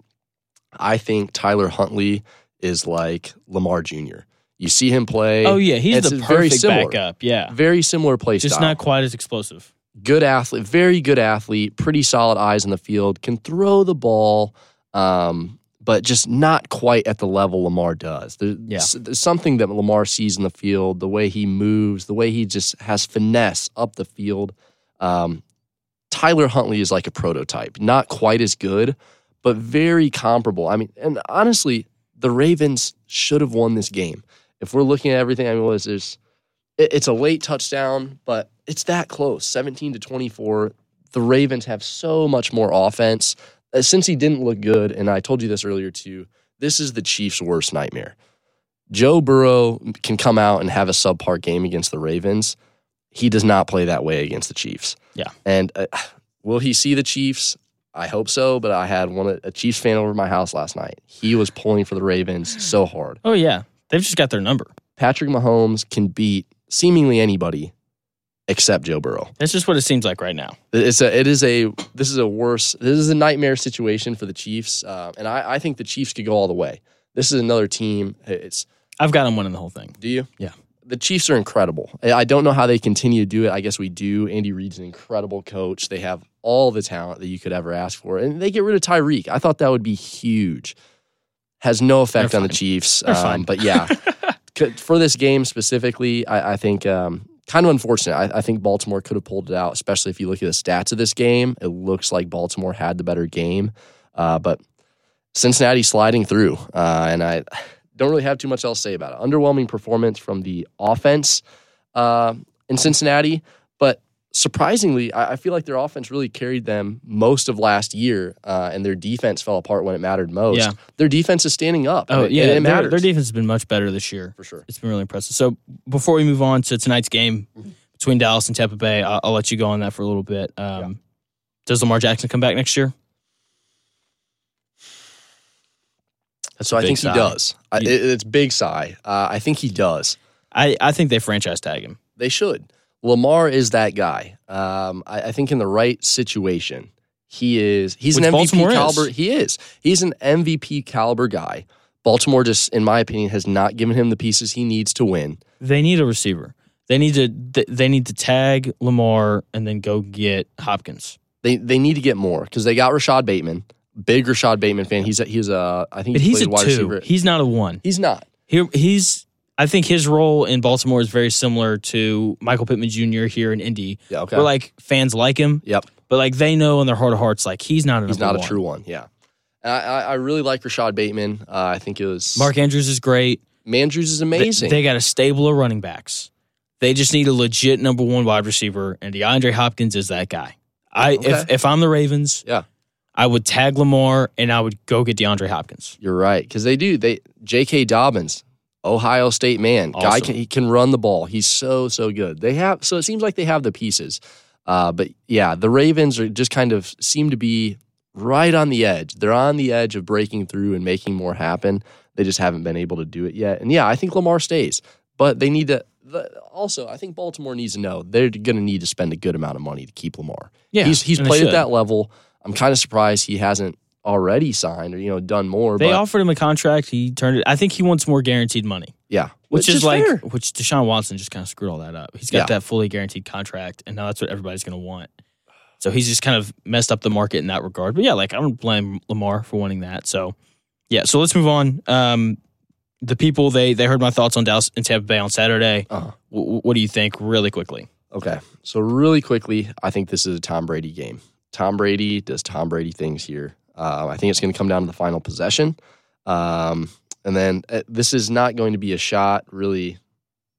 I think Tyler Huntley is like Lamar Jr. You see him play. oh yeah, he's It's the very perfect similar. backup. Yeah, Very similar play just style. not quite as explosive. good athlete, very good athlete, pretty solid eyes in the field, can throw the ball, um, but just not quite at the level Lamar does. There- Yeah. There's something that Lamar sees in the field, the way he moves, the way he just has finesse up the field. Um, Tyler Huntley is like a prototype, not quite as good, but very comparable. I mean, and honestly, the Ravens should have won this game. If we're looking at everything, I mean, was there's it- it's a late touchdown, but it's that close, 17 to 24. The Ravens have so much more offense. Uh, Cincy didn't look good, and I told you this earlier too, this is the Chiefs' worst nightmare. Joe Burrow can come out and have a subpar game against the Ravens. He does not play that way against the Chiefs. Yeah. And uh, will he see the Chiefs? I hope so, but I had one a Chiefs fan over my house last night. He was pulling for the Ravens so hard. Oh yeah, they've just got their number. Patrick Mahomes can beat seemingly anybody except Joe Burrow. That's just what it seems like right now. It's a, it is a, this is a worse, this is a nightmare situation for the Chiefs, uh, and I, I think the Chiefs could go all the way. This is another team. It's I've got them winning the whole thing. do you? Yeah. The Chiefs are incredible. I I don't know how they continue to do it. I guess we do. Andy Reid's an incredible coach. They have all the talent that you could ever ask for, and they get rid of Tyreek. I thought that would be huge. Has no effect on the. Chiefs. Fine. But yeah, for this game specifically, I, I think um, kind of unfortunate. I, I think Baltimore could have pulled it out, especially if you look at the stats of this game. It looks like Baltimore had the better game, uh, but Cincinnati sliding through, uh, and I don't really have too much else to say about it. Underwhelming performance from the offense uh, in Cincinnati, surprisingly, I, I feel like their offense really carried them most of last year, uh, and their defense fell apart when it mattered most. Yeah. Their defense is standing up. Oh and yeah, and it their, matters their defense has been much better this year. for sure. It's been really impressive. So before we move on to tonight's game between Dallas and Tampa Bay, I'll, I'll let you go on that for a little bit. Um, Does Lamar Jackson come back next year? That's So I think sigh. he does. I, it, it's big sigh. Uh, I think he does. I, I think they franchise tag him. They should. Lamar is that guy. Um, I, I think in the right situation, he is. He's Which an MVP Baltimore is. caliber. He is. He's an MVP caliber guy. Baltimore just, in my opinion, has not given him the pieces he needs to win. They need a receiver. They need to they need to tag Lamar and then go get Hopkins. They they need to get more because they got Rashad Bateman, big Rashad Bateman fan. He's a, he's a I think But he he's played a wide two. receiver. He's not a one. He's not. Here he's I think his role in Baltimore is very similar to Michael Pittman Jr. here in Indy. Yeah. Okay. Where like fans like him, yep. but like they know in their heart of hearts like he's not a He's not a one. true one. Yeah. And I, I, really like Rashad Bateman. Uh, I think it was Mark Andrews is great. Andrews is amazing. They, got a stable of running backs. They just need a legit number one wide receiver, and DeAndre Hopkins is that guy. I if if I'm the Ravens, Yeah. I would tag Lamar and I would go get DeAndre Hopkins. You're right because they do. They J.K. Dobbins, Ohio State man, guy can he can run the ball. He's so so good. They have so it seems like they have the pieces. Uh, but yeah, the Ravens are just kind of seem to be right on the edge. They're on the edge of breaking through and making more happen. They just haven't been able to do it yet. And yeah, I think Lamar stays, but they need to. The, also, I think Baltimore needs to know they're going to need to spend a good amount of money to keep Lamar. Yeah, he's he's played at that level. I'm kind of surprised he hasn't already signed or you know done more. They but offered him a contract. He turned it. I think he wants more guaranteed money, yeah, which, is, like fair. which Deshaun Watson just kind of screwed all that up. He's got Yeah. that fully guaranteed contract, and now that's what everybody's going to want. So he's just kind of messed up the market in that regard. But yeah, like I don't blame Lamar for wanting that. So yeah, so let's move on. Um, the people they they heard my thoughts on Dallas and Tampa Bay on Saturday. Uh-huh. W- what do you think, really quickly? Okay, so really quickly, I think this is a Tom Brady game. Tom Brady does Tom Brady things here. Uh, I think it's going to come down to the final possession, um, and then uh, this is not going to be a shot really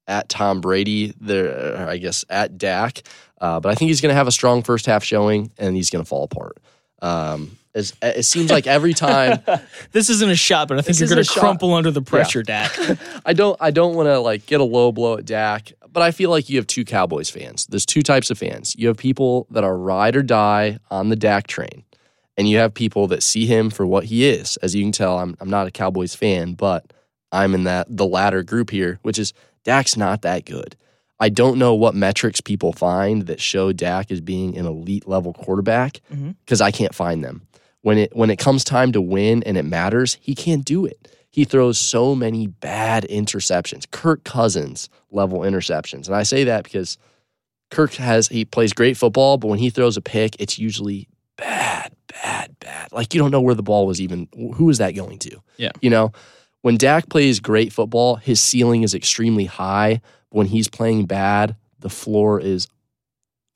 at Tom Brady. There, I guess at Dak, uh, but I think he's going to have a strong first half showing, and he's going to fall apart. Um, it's, it seems like every time This isn't a shot, but I think you're going to crumple under the pressure, Dak. I don't I don't want to like get a low blow at Dak, but I feel like you have two Cowboys fans. There's two types of fans. You have people that are ride or die on the Dak train, and you have people that see him for what he is. As you can tell, I'm I'm not a Cowboys fan, but I'm in that the latter group here, which is Dak's not that good. I don't know what metrics people find that show Dak as being an elite level quarterback mm-hmm. because I can't find them. When it when it comes time to win and it matters, he can't do it. He throws so many bad interceptions, Kirk Cousins level interceptions. And I say that because Kirk has he plays great football, but when he throws a pick, it's usually bad, bad, bad. Like you don't know where the ball was even Who is that going to? Yeah. You know, when Dak plays great football, his ceiling is extremely high. When he's playing bad, the floor is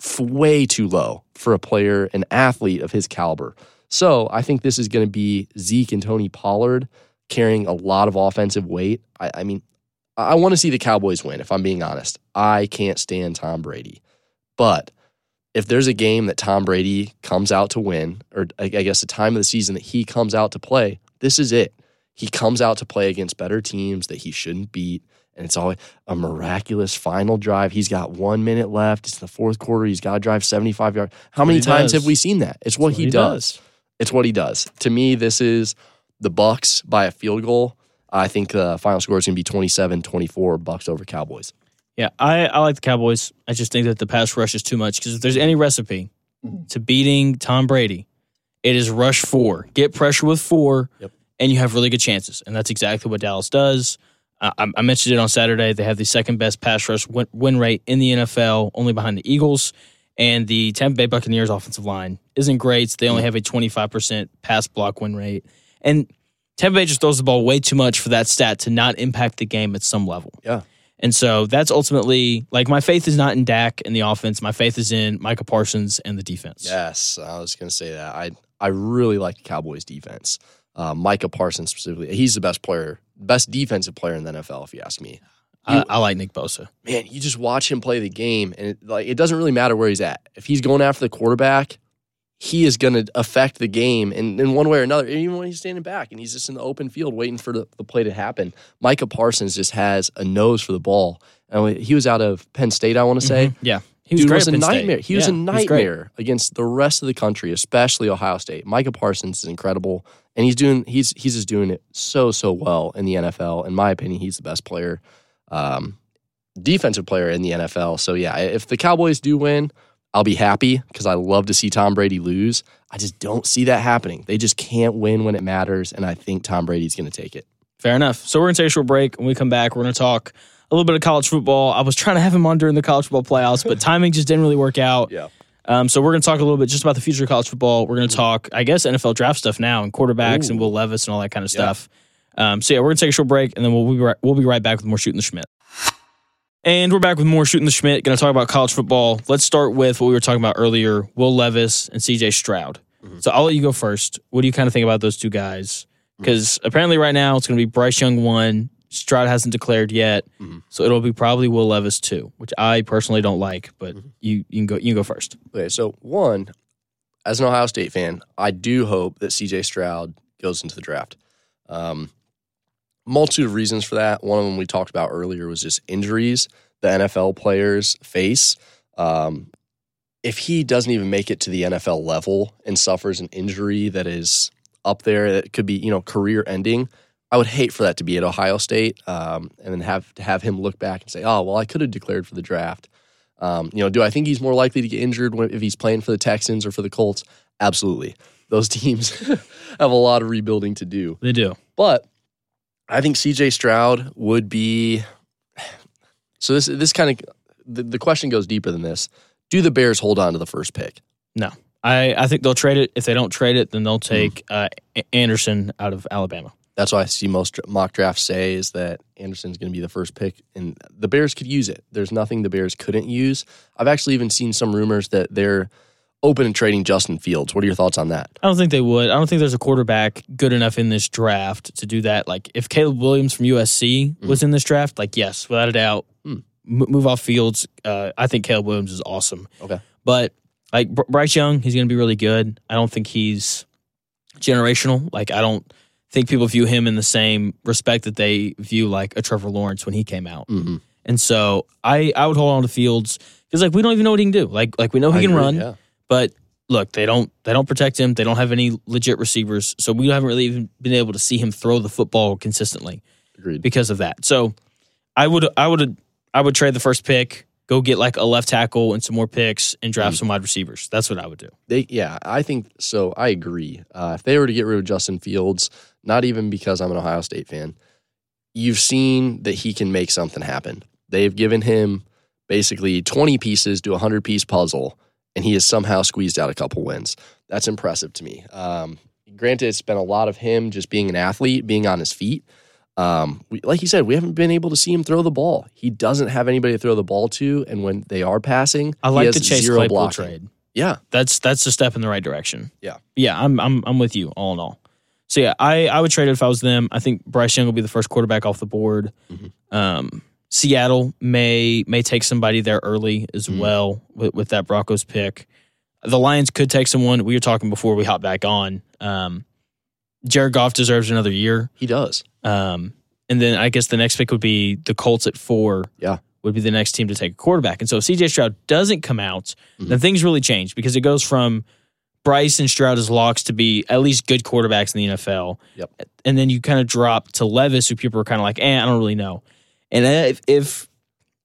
f- way too low for a player, an athlete of his caliber. So I think this is going to be Zeke and Tony Pollard carrying a lot of offensive weight. I, I mean, I want to see the Cowboys win, if I'm being honest. I can't stand Tom Brady. But if there's a game that Tom Brady comes out to win, or I, I guess the time of the season that he comes out to play, this is it. He comes out to play against better teams that he shouldn't beat. And it's always a miraculous final drive. He's got one minute left. It's the fourth quarter. He's got to drive 75 yards. How many times does. have we seen that? It's what, That's he, does. It's what he does. To me, this is the Bucks by a field goal. I think the final score is going to be 27-24 Bucks over Cowboys. Yeah, I, I like the Cowboys. I just think that the pass rush is too much because if there's any recipe Mhm. to beating Tom Brady, it is rush four. Get pressure with four, Yep. and you have really good chances. And that's exactly what Dallas does. Uh, I, I mentioned it on Saturday. They have the second best pass rush win, win rate in the NFL, only behind the Eagles. And the Tampa Bay Buccaneers offensive line isn't great. They only have a 25% pass block win rate. And Tampa Bay just throws the ball way too much for that stat to not impact the game at some level. Yeah. And so that's ultimately like my faith is not in Dak and the offense. My faith is in Micah Parsons and the defense. Yes, I was going to say that. I I really like the Cowboys defense. Uh, Micah Parsons specifically, he's the best player, best defensive player in the NFL, if you ask me. I, I like Nick Bosa. Man, you just watch him play the game, and it, like it doesn't really matter where he's at. If he's going after the quarterback, he is going to affect the game in, in one way or another. Even when he's standing back and he's just in the open field waiting for the, the play to happen. Micah Parsons just has a nose for the ball. And he was out of Penn State, I want to say. Mhm. Yeah. He was Dude was a nightmare. He was Yeah, a great. nightmare against the rest of the country, especially Ohio State. Micah Parsons is incredible, and he's doing he's he's just doing it so so well in the NFL. In my opinion, he's the best player, um, defensive player in the NFL. So yeah, if the Cowboys do win, I'll be happy because I love to see Tom Brady lose. I just don't see that happening. They just can't win when it matters, and I think Tom Brady's going to take it. Fair enough. So we're going to take a short break. When we come back, we're going to talk a little bit of college football. I was trying to have him on during the college football playoffs, but timing just didn't really work out. Yeah. Um, so we're going to talk a little bit just about the future of college football. We're going to talk, I guess, NFL draft stuff now and quarterbacks and Will Levis and all that kind of Yeah. stuff. Um, so yeah, we're going to take a short break and then we'll be right, we'll be right back with more shooting the Schmidt. And we're back with more shooting the Schmidt. Going to talk about college football. Let's start with what we were talking about earlier: Will Levis and C.J. Stroud. Mhm. So I'll let you go first. What do you kind of think about those two guys? Because apparently, right now it's going to be Bryce Young one. Stroud hasn't declared yet, Mhm. so it'll be probably Will Levis two, which I personally don't like. But you you can go you can go first. Okay, so one, as an Ohio State fan, I do hope that CJ Stroud goes into the draft. Um, multitude of reasons for that. One of them we talked about earlier was just injuries the NFL players face. Um, if he doesn't even make it to the NFL level and suffers an injury that is up there that could be you know career ending, I would hate for that to be at Ohio State, um, and then have to have him look back and say, "Oh, well, I could have declared for the draft." Um, you know, do I think he's more likely to get injured if he's playing for the Texans or for the Colts? Absolutely. Those teams have a lot of rebuilding to do. They do. But I think CJ Stroud would be. So this this kind of the, the question goes deeper than this. Do the Bears hold on to the first pick? No, I, I think they'll trade it. If they don't trade it, then they'll Hmm. take uh, Anderson out of Alabama. That's what I see most mock drafts say is that Anderson's going to be the first pick, and the Bears could use it. There's nothing the Bears couldn't use. I've actually even seen some rumors that they're open to trading Justin Fields. What are your thoughts on that? I don't think they would. I don't think there's a quarterback good enough in this draft to do that. Like if Caleb Williams from USC was in this draft, like yes, without a doubt, Mm. m- move off Fields. Uh, I think Caleb Williams is awesome. Okay. but like Br- Bryce Young, he's going to be really good. I don't think he's generational. Like I don't think people view him in the same respect that they view like a Trevor Lawrence when he came out. Mm-hmm. And so I I would hold on to Fields because like we don't even know what he can do. Like like we know he can run. Yeah. But look, they don't they don't protect him. They don't have any legit receivers, so we haven't really even been able to see him throw the football consistently Agreed. because of that. So I would I would I would trade the first pick, go get like a left tackle and some more picks, and draft Mm. some wide receivers. That's what I would do. They, yeah, I think so. I agree. Uh, if they were to get rid of Justin Fields, not even because I'm an Ohio State fan, you've seen that he can make something happen. They've given him basically 20 pieces to a 100 piece puzzle, and he has somehow squeezed out a couple wins. That's impressive to me. Um, granted, it's been a lot of him just being an athlete, being on his feet. Um, we, like you said, we haven't been able to see him throw the ball. He doesn't have anybody to throw the ball to, and when they are passing, I like the Chase zero Claypool blocking. trade. Yeah, That's that's a step in the right direction. Yeah. yeah. I'm I'm I'm with you all in all. So yeah, I I would trade it if I was them. I think Bryce Young will be the first quarterback off the board. Mhm. Um, Seattle may may take somebody there early as Mhm. well with, with that Broncos pick. The Lions could take someone. We were talking before we hop back on. Um, Jared Goff deserves another year. he does. Um, and then I guess the next pick would be the Colts at four. Yeah. Would be the next team to take a quarterback. And so if CJ Stroud doesn't come out, then Mhm. things really change because it goes from Bryce and Stroud as locks to be at least good quarterbacks in the NFL. Yep. And then you kind of drop to Levis, who people are kind of like, eh, I don't really know. And if if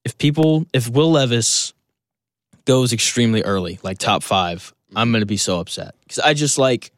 if people if Will Levis goes extremely early, like top five, I'm to be so upset because I just like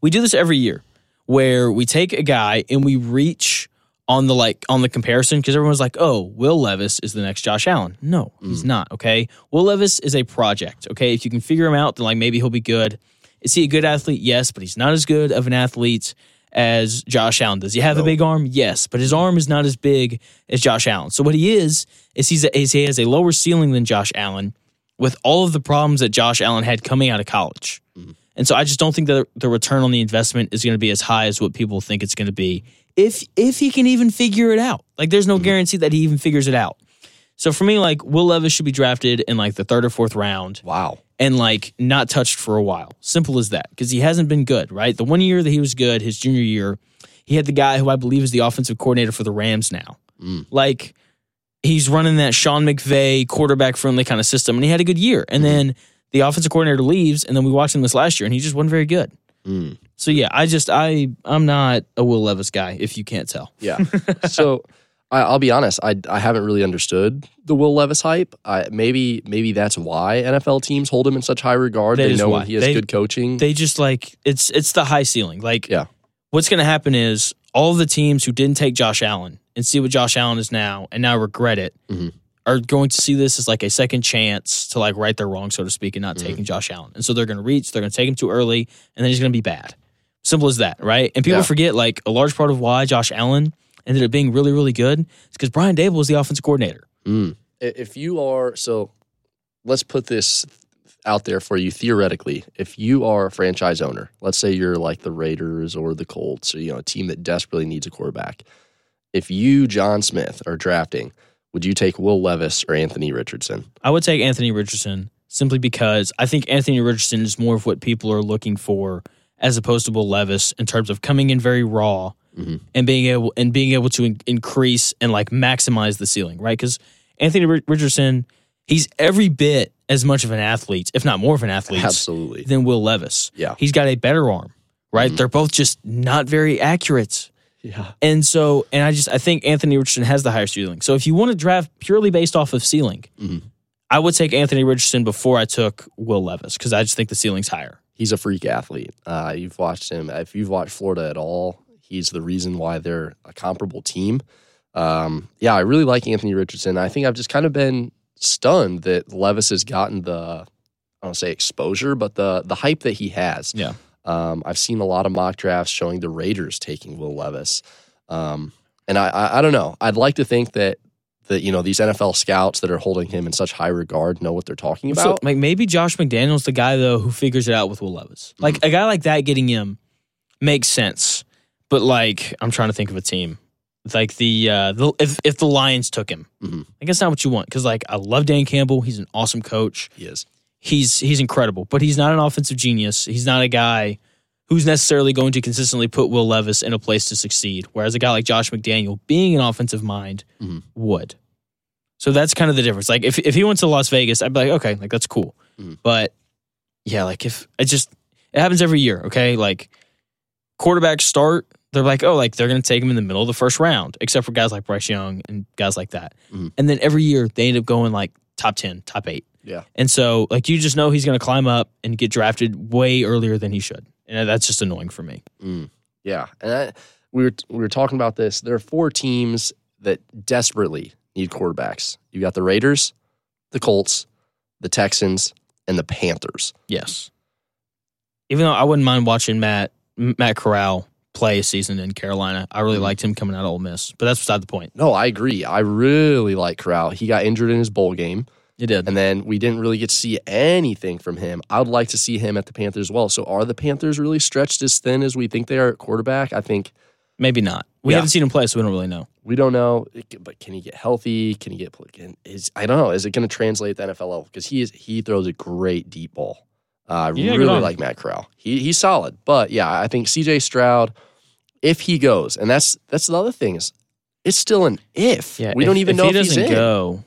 we do this every year where we take a guy and we reach on the like on the comparison because everyone's like, oh, Will Levis is the next Josh Allen. No, he's mm. not. Okay, Will Levis is a project. Okay, if you can figure him out, then like maybe he'll be good. Is he a good athlete? Yes, but he's not as good of an athlete as Josh Allen. Does he have a big arm? Yes, but his arm is not as big as Josh Allen. So what he is is he's a, is he has a lower ceiling than Josh Allen with all of the problems that Josh Allen had coming out of college. Mm-hmm. And so I just don't think that the return on the investment is going to be as high as what people think it's going to be if if he can even figure it out. Like there's no mm-hmm. guarantee that he even figures it out. So for me, like Will Levis should be drafted in like the third or fourth round Wow. And like not touched for a while. Simple as that. Because he hasn't been good, right? The one year that he was good, his junior year, he had the guy who I believe is the offensive coordinator for the Rams now. Mm. Like he's running that Sean McVay quarterback friendly kind of system, and he had a good year. And then the offensive coordinator leaves, and then we watched him this last year, and he just wasn't very good. Mm. So yeah, I just I I'm not a Will Levis guy, if you can't tell. Yeah. so I, I'll be honest. I I haven't really understood the Will Levis hype. I, maybe maybe that's why NFL teams hold him in such high regard. That they know why. he has They- good coaching. They just like it's it's the high ceiling. Like Yeah. what's gonna happen is all the teams who didn't take Josh Allen and see what Josh Allen is now and now regret it Mhm. are going to see this as like a second chance to like right their wrong, so to speak, and not Mhm. taking Josh Allen. And so they're gonna reach, they're gonna take him too early, and then he's gonna be bad. Simple as that, right? And people Yeah. forget like a large part of why Josh Allen ended up being really, really good is because Brian Daboll was the offensive coordinator. Mm. If you are so, let's put this out there for you theoretically. If you are a franchise owner, let's say you're like the Raiders or the Colts, or you know a team that desperately needs a quarterback. If you, John Smith, are drafting, would you take Will Levis or Anthony Richardson? I would take Anthony Richardson simply because I think Anthony Richardson is more of what people are looking for as opposed to Will Levis in terms of coming in very raw Mhm. and being able and being able to in- increase and like maximize the ceiling, right? Because Anthony Ri- Richardson, he's every bit as much of an athlete, if not more of an athlete, Absolutely. than Will Levis. Yeah. He's got a better arm, right? Mhm. They're both just not very accurate. Yeah. And so, and I just I think Anthony Richardson has the higher ceiling. So if you want to draft purely based off of ceiling, Mhm. I would take Anthony Richardson before I took Will Levis because I just think the ceiling's higher. He's a freak athlete. Uh, you've watched him. If you've watched Florida at all, he's the reason why they're a comparable team. Um, yeah, I really like Anthony Richardson. I think I've just kind of been stunned that Levis has gotten the I don't say exposure, but the the hype that he has. Yeah. Um, I've seen a lot of mock drafts showing the Raiders taking Will Levis, um, and I, I I don't know. I'd like to think that that you know these NFL scouts that are holding him in such high regard know what they're talking about. So, like maybe Josh McDaniels the guy though who figures it out with Will Levis. Like a guy like that getting him makes sense. But like I'm trying to think of a team. Like the uh the if if the Lions took him. Mhm. I guess not what you want cuz like I love Dan Campbell. He's an awesome coach. he is. He's he's incredible, but he's not an offensive genius. He's not a guy who's necessarily going to consistently put Will Levis in a place to succeed. Whereas a guy like Josh McDaniel, being an offensive mind, Mhm. would. So that's kind of the difference. Like if if he went to Las Vegas, I'd be like, okay, like that's cool. Mhm. But yeah, like if it just it happens every year, okay? Like quarterbacks start, they're like, oh, like they're gonna take him in the middle of the first round, except for guys like Bryce Young and guys like that. Mhm. And then every year they end up going like top ten, top eight. Yeah. And so like you just know he's gonna climb up and get drafted way earlier than he should. And that's just annoying for me. Mm, yeah, and I, we were we were talking about this. There are four teams that desperately need quarterbacks. You got the Raiders, the Colts, the Texans, and the Panthers. Yes. Even though I wouldn't mind watching Matt Matt Corral play a season in Carolina. I really Mhm. liked him coming out of Ole Miss. But that's beside the point. No, I agree. I really like Corral. He got injured in his bowl game, He did. and then we didn't really get to see anything from him. I would like to see him at the Panthers as well. So, are the Panthers really stretched as thin as we think they are at quarterback? I think Maybe not. We Yeah. haven't seen him play, so we don't really know. we don't know. But can he get healthy? Can he get? Can, is I don't know. Is it going to translate at the NFL level? Because he is he throws a great deep ball. Uh, I Yeah, really like Matt Corral. He he's solid. But yeah, I think C.J. Stroud, if he goes, and that's that's the other thing is, it's still an if. Yeah, we if- don't even if know he if he doesn't go,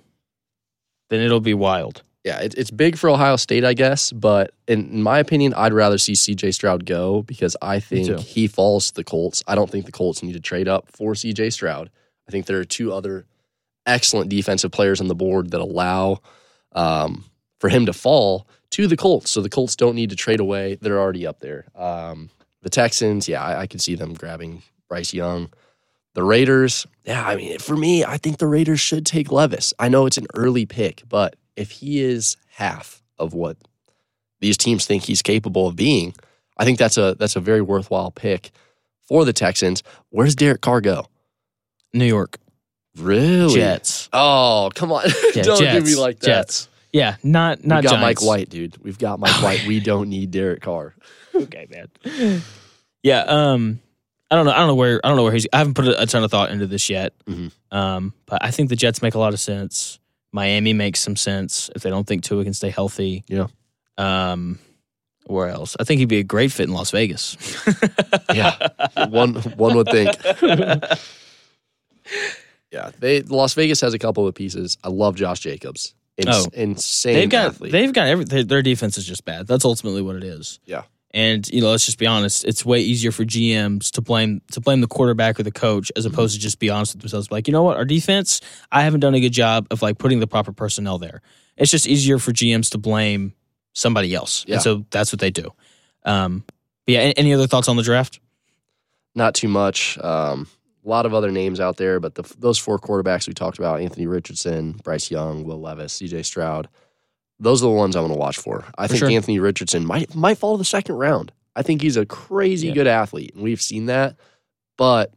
then it'll be wild. Yeah, it, it's big for Ohio State, I guess. But in, in my opinion, I'd rather see CJ Stroud go because I think he falls to the Colts. I don't think the Colts need to trade up for CJ Stroud. I think there are two other excellent defensive players on the board that allow um, for him to fall to the Colts. So the Colts don't need to trade away. They're already up there. Um, the Texans, yeah, I, I could see them grabbing Bryce Young. The Raiders, yeah, I mean, for me, I think the Raiders should take Levis. I know it's an early pick, but if he is half of what these teams think he's capable of being, I think that's a that's a very worthwhile pick for the Texans. Where's Derek Carr go? New York Really? Jets. Oh, come on. Don't Jets, do me like that. Jets. Yeah, not not We've got Giants. Mike White, dude. We've got Mike White. We don't need Derek Carr. okay, man. Yeah, um, I don't know. I don't know where. I don't know where he's. I haven't put a, a ton of thought into this yet. Mhm. Um, but I think the Jets make a lot of sense. Miami makes some sense if they don't think Tua can stay healthy. Yeah. Um, where else? I think he'd be a great fit in Las Vegas. Yeah. one one would think. Yeah, they Las Vegas has a couple of pieces. I love Josh Jacobs. Ins- Oh. insane they've got athlete. they've got every their, defense is just bad. That's ultimately what it is. Yeah. And you know, let's just be honest. It's way easier for GMs to blame to blame the quarterback or the coach as opposed to just be honest with themselves. Like, you know what, our defense, I haven't done a good job of like putting the proper personnel there. It's just easier for GMs to blame somebody else, Yeah. and so that's what they do. Um, but yeah, a- any other thoughts on the draft? Not too much. Um, a lot of other names out there, but the, those four quarterbacks we talked about Anthony Richardson, Bryce Young, Will Levis, CJ Stroud those are the ones I want to watch for. I For think sure. Anthony Richardson might might fall to the second round. I think he's a crazy Yeah. good athlete, and we've seen that. But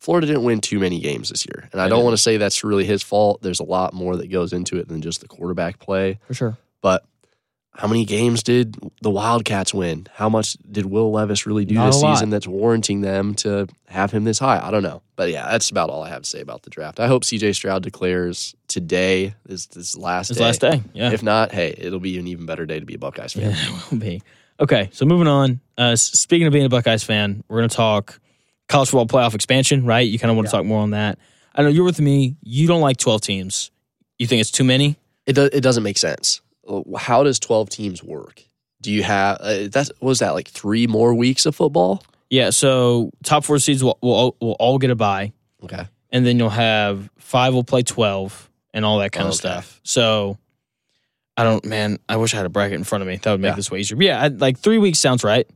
Florida didn't win too many games this year, and I don't didn't. want to say that's really his fault. There's a lot more that goes into it than just the quarterback play. For sure. But how many games did the Wildcats win? How much did Will Levis really do Not this season that's warranting them to have him this high? I don't know. But yeah, that's about all I have to say about the draft. I hope CJ Stroud declares today is this last His day. last day. Yeah. If not, hey, it'll be an even better day to be a Buckeyes fan. Yeah, it will be. Okay, so moving on. Uh, speaking of being a Buckeyes fan, we're going to talk college football playoff expansion, right? You kind of want to talk more on that. I know you're with me. You don't like 12 teams. You think it's too many? It do, it doesn't make sense. How does twelve teams work? Do you have uh, that? Was that like three more weeks of football? Yeah, so top four seeds will, will, all- will all get a bye, Okay. and then you'll have five will play 12 and all that kind of Okay. stuff. So I don't, man, I wish I had a bracket in front of me. That would make Yeah. this way easier. But yeah, I, like three weeks sounds right,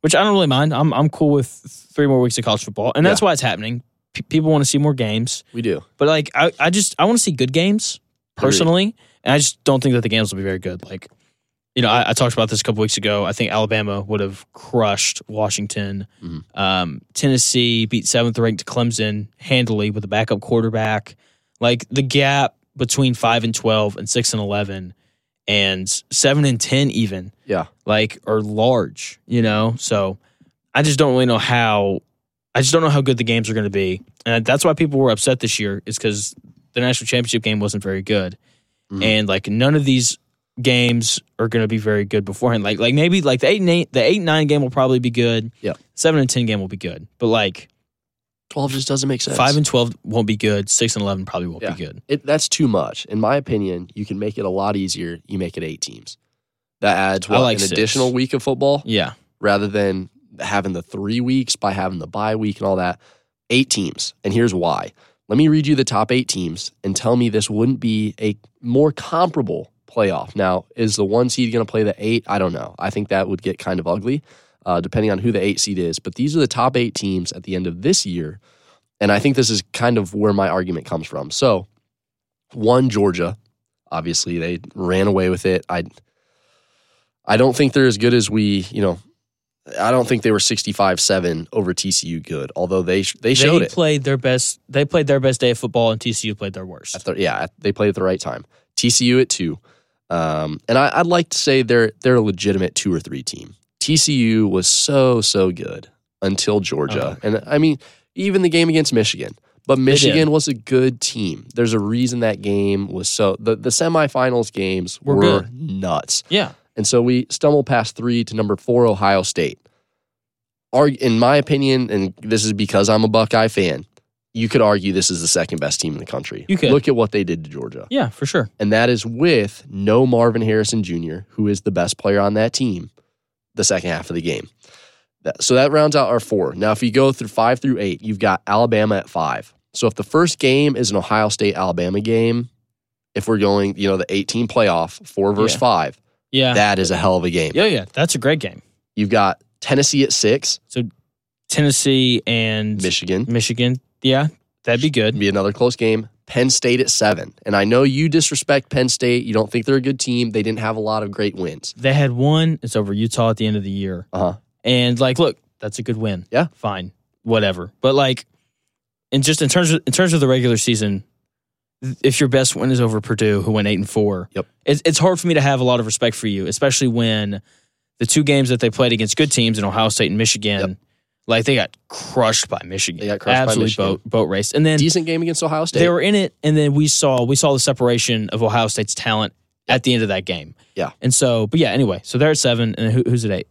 which I don't really mind. I'm, I'm cool with three more weeks of college football, and that's why it's happening. P- people want to see more games. We do. But like I, I just I want to see good games personally, and I just don't think that the games will be very good. Like, you know, I, I talked about this a couple weeks ago. I think Alabama would have crushed Washington. Mhm. Um, Tennessee beat seventh ranked Clemson handily with a backup quarterback. Like the gap between five and twelve and six and eleven and seven and ten even Yeah. like are large, you know? So I just don't really know how I just don't know how good the games are going to be. And that's why people were upset this year is cuz the national championship game wasn't very good. Mhm. And like none of these games are going to be very good beforehand. Like like maybe like the 8 and 8 the 8 and 9 game will probably be good. Yeah, 7 and 10 game will be good. But like Twelve just doesn't make sense. 5 and 12 won't be good. 6 and 11 probably won't Yeah. be good. it, that's too much. In my opinion, you can make it a lot easier. You make it eight teams. That adds what, like an six. additional week of football Yeah. rather than having the three weeks by having the bye week and all that. Eight teams. And here's why. Let me read you the top eight teams and tell me this wouldn't be a more comparable playoff. Now, is the one seed going to play the eight? I don't know. I think that would get kind of ugly uh, depending on who the eight seed is. But these are the top eight teams at the end of this year. And I think this is kind of where my argument comes from. So, one, Georgia. Obviously, they ran away with it. I, I don't think they're as good as we, you know, I don't think they were 65-7 over TCU good, although they they showed they it. played their best they played their best day of football and TCU played their worst. The, yeah, they played at the right time. TCU at two, um, and I, I'd like to say they're they're a legitimate two or three team. TCU was so so good until Georgia, and I mean even the game against Michigan. But Michigan was a good team. There's a reason that game was so the the semifinals games Were were, nuts. Yeah. And so we stumble past three to number four, Ohio State. Are, in my opinion, and this is because I'm a Buckeye fan, you could argue this is the second best team in the country. You could. look at what they did to Georgia, Yeah, for sure. and that is with no Marvin Harrison Jr., who is the best player on that team. The second half of the game, so that rounds out our four. Now, if you go through five through eight, you've got Alabama at five. So if the first game is an Ohio State Alabama game, if we're going, you know, the 18 playoff, four versus Yeah. five, Yeah. that is a hell of a game. yeah, yeah. That's a great game. You've got Tennessee at six, So Tennessee and Michigan Michigan. Yeah, that'd be good. be another close game. Penn State at seven. And I know you disrespect Penn State. You don't think they're a good team. They didn't have a lot of great wins. They had one. It's over Utah at the end of the year. Uh huh. And like, look, that's a good win. Yeah. fine, whatever. But like, and just in terms of in terms of the regular season, if your best win is over Purdue, who went eight and four, Yep. it's it's hard for me to have a lot of respect for you, especially when the two games that they played against good teams in Ohio State and Michigan, Yep. like they got crushed by Michigan. They got crushed by absolutely Michigan. boat boat raced, and then Decent game against Ohio State. they were in it, and then we saw we saw the separation of Ohio State's talent at the end of that game. Yeah. and so, but yeah, anyway, so they're at seven, and who, who's at eight?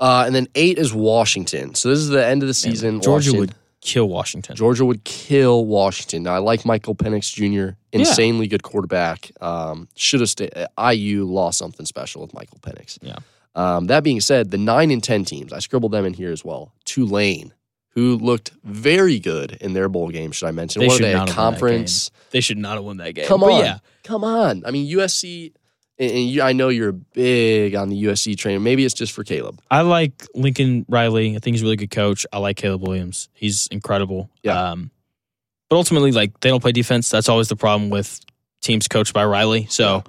uh, and then eight is Washington. So this is the end of the season. Georgia Washington- would kill Washington. Georgia would kill Washington. Now I like Michael Penix Jr. Insanely good quarterback. Um, should have stayed. IU lost something special with Michael Penix. Yeah. Um, that being said, the nine and ten teams, I scribbled them in here as well. Tulane, who looked very good in their bowl game. Should I mention? They what should they? A not have won that conference. They should not have won that game. Come But on, yeah, come on. I mean USC. And you, I know you're big on the USC train. Maybe it's just for Caleb. I like Lincoln Riley. I think he's a really good coach. I like Caleb Williams. He's incredible. Yeah. Um, but ultimately, like they don't play defense. That's always the problem with teams coached by Riley. So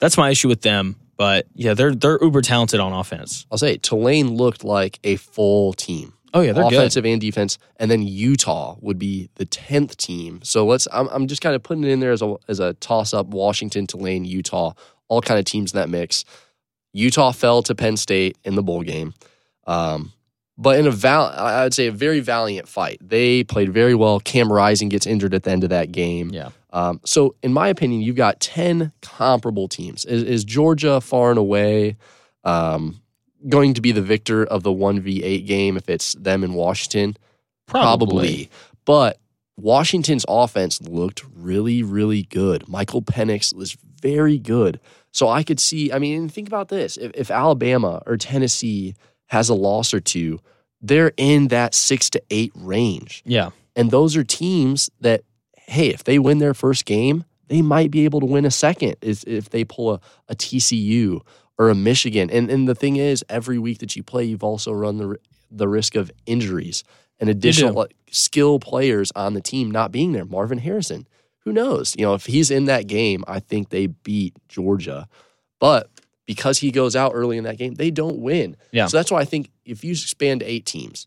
that's my issue with them. But yeah, they're they're uber talented on offense. I'll say Tulane looked like a full team. Oh yeah, they're good. offensive and defense, and then Utah would be the tenth team. So let's. I'm, I'm just kind of putting it in there as a as a toss up. Washington, Tulane, Utah, all kind of teams in that mix. Utah fell to Penn State in the bowl game, um, but in a val, I would say a very valiant fight. They played very well. Cam Rising gets injured at the end of that game. Yeah. Um, so in my opinion, you've got ten comparable teams. Is, is Georgia far and away? Um, going to be the victor of the 1v8 game if it's them in Washington? Probably. But Washington's offense looked really, really good. Michael Penix was very good. So I could see, I mean, think about this. If, if Alabama or Tennessee has a loss or two, they're in that six to eight range. Yeah. And those are teams that, hey, if they win their first game, they might be able to win a second is if they pull a, a TCU or a Michigan. And and the thing is, every week that you play, you've also run the the risk of injuries and additional skill players on the team not being there. Marvin Harrison, who knows? You know, if he's in that game, I think they beat Georgia. But because he goes out early in that game, they don't win. Yeah. So that's why I think if you expand eight teams,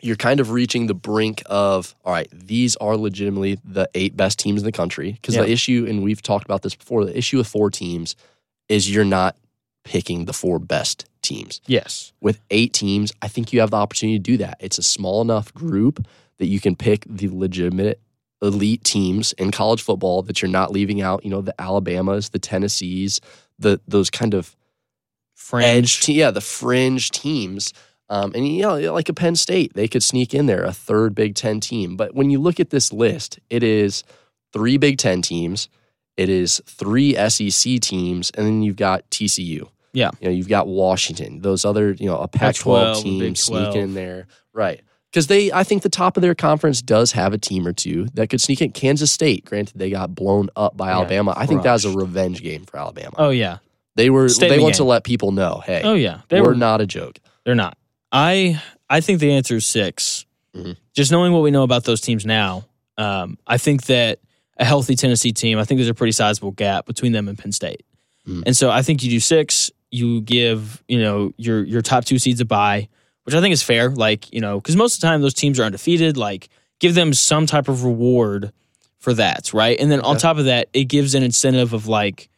you're kind of reaching the brink of all right these are legitimately the eight best teams in the country because Yeah. the issue and we've talked about this before the issue with four teams is you're not picking the four best teams Yes. with eight teams i think you have the opportunity to do that it's a small enough group that you can pick the legitimate elite teams in college football that you're not leaving out you know the alabamas the tennessees the those kind of Fringe. edge, te- yeah, the fringe teams. Um, and you know, like a Penn State, they could sneak in there a third Big Ten team. But when you look at this list, it is three Big Ten teams, it is three SEC teams, and then you've got TCU. Yeah. you know, you've got Washington. Those other, you know, a Pac-12, Pac-12 team 12. in there, right? Because they, I think the top of their conference does have a team or two that could sneak in. Kansas State, granted, they got blown up by Yeah, Alabama. I think that was a revenge game for Alabama. Oh yeah. they were, they the want to let people know, hey, Oh yeah. They we're were not a joke. They're not. I I think the answer is 6 Mhm. Just knowing what we know about those teams now, um, I think that a healthy Tennessee team, I think there's a pretty sizable gap between them and Penn State. Mhm. And so I think you do six. You give you know your your top two seeds a bye, which I think is fair. Like you know because most of the time those teams are undefeated. Like give them some type of reward for that, right? And then on Yeah. top of that, it gives an incentive of like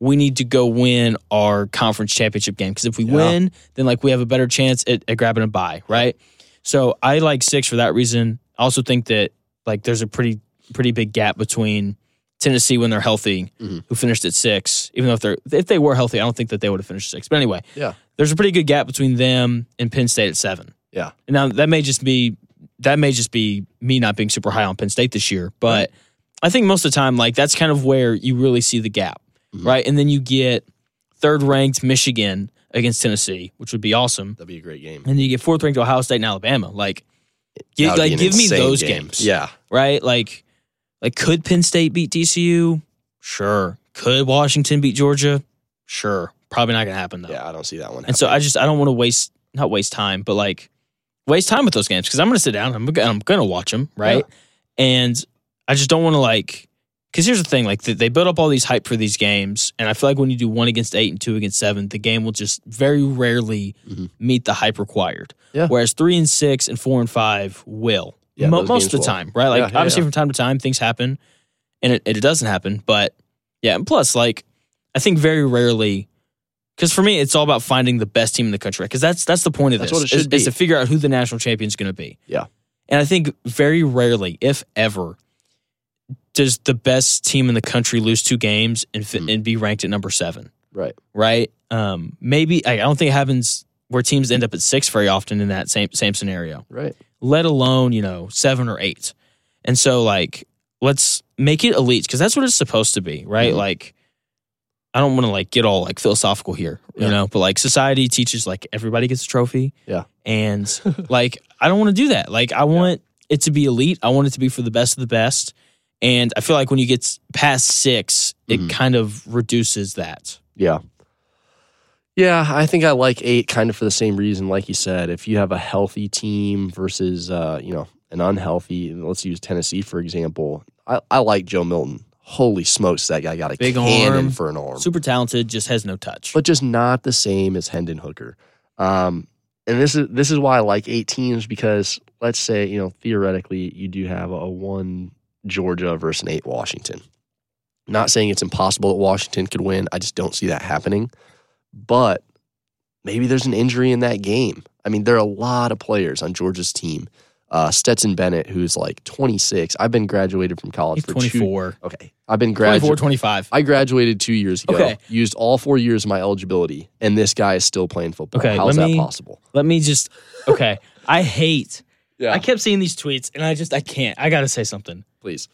we need to go win our conference championship game because if we Yeah. win, then like we have a better chance at, at grabbing a bye, right? So I like six for that reason. I also think that like there's a pretty pretty big gap between Tennessee when they're healthy, Mhm. who finished at six. Even though if they're if they were healthy, I don't think that they would have finished six. But anyway, Yeah. There's a pretty good gap between them and Penn State at seven. Yeah. And now that may just be that may just be me not being super high on Penn State this year, but I think most of the time, like that's kind of where you really see the gap, Mhm. right? And then you get third ranked Michigan against Tennessee, which would be awesome, That'd be a great game. and then you get fourth ranked Ohio State and Alabama. Like, gi- That would be like give me those game. games, Yeah. right? Like, like could Penn State beat TCU? Sure. Could Washington beat Georgia? Sure. Probably not gonna happen though. Yeah, I don't see that one. And so I just I don't want to waste not waste time, but like waste time with those games because I'm going to sit down. I'm gonna- I'm going to watch them, right? And I just don't want to like because here's the thing: like they, build up all these hype for these games, and I feel like when you do one against eight and two against seven, the game will just very rarely Mhm. meet the hype required. Yeah. Whereas three and six and four and five will Yeah, Mo- most of the will. time, right? Like Yeah, yeah, obviously yeah. from time to time things happen, and it, it doesn't happen, but yeah. And plus, like I think very rarely. Because for me, it's all about finding the best team in the country. Because that's that's the point of That's this. what it should is, is to figure out who the national champion is going to be. Yeah. And I think very rarely, if ever, does the best team in the country lose two games and fit, Mm. and be ranked at number seven. right. Right? Um, maybe I, I don't think it happens where teams end up at six very often in that same same scenario. Right. Let alone you know seven or eight. And so like let's make it elite because that's what it's supposed to be, right? Mhm. Like. I don't want to like get all like philosophical here, you Yeah. know, but like society teaches like everybody gets a trophy. Yeah. And like I don't want to do that. Like I want it to be elite. I want it to be for the best of the best. And I feel like when you get past 6, it Mhm. kind of reduces that. Yeah. Yeah, I think I like eight kind of for the same reason, like you said. If you have a healthy team versus uh, you know, an unhealthy, let's use Tennessee for example. I, I like Joe Milton. Holy smokes, that guy got a Big cannon arm. for an arm. Super talented, just has no touch. but just not the same as Hendon Hooker. Um, and this is this is why I like eight teams because let's say you know theoretically you do have a one Georgia versus an eight Washington. Not saying it's impossible that Washington could win. I just don't see that happening. But maybe there's an injury in that game. I mean, there are a lot of players on Georgia's team. Uh, Stetson Bennett, who's like 26. I've been graduated from college He's for 24. two. Okay, I've been graduated. 24, graduated. 25. I graduated two years ago. Okay. Used all four years of my eligibility, and this guy is still playing football. Okay, How's that me- possible? Let me just, okay. I hate, Yeah, I kept seeing these tweets and I just, I can't. I got to say something. please.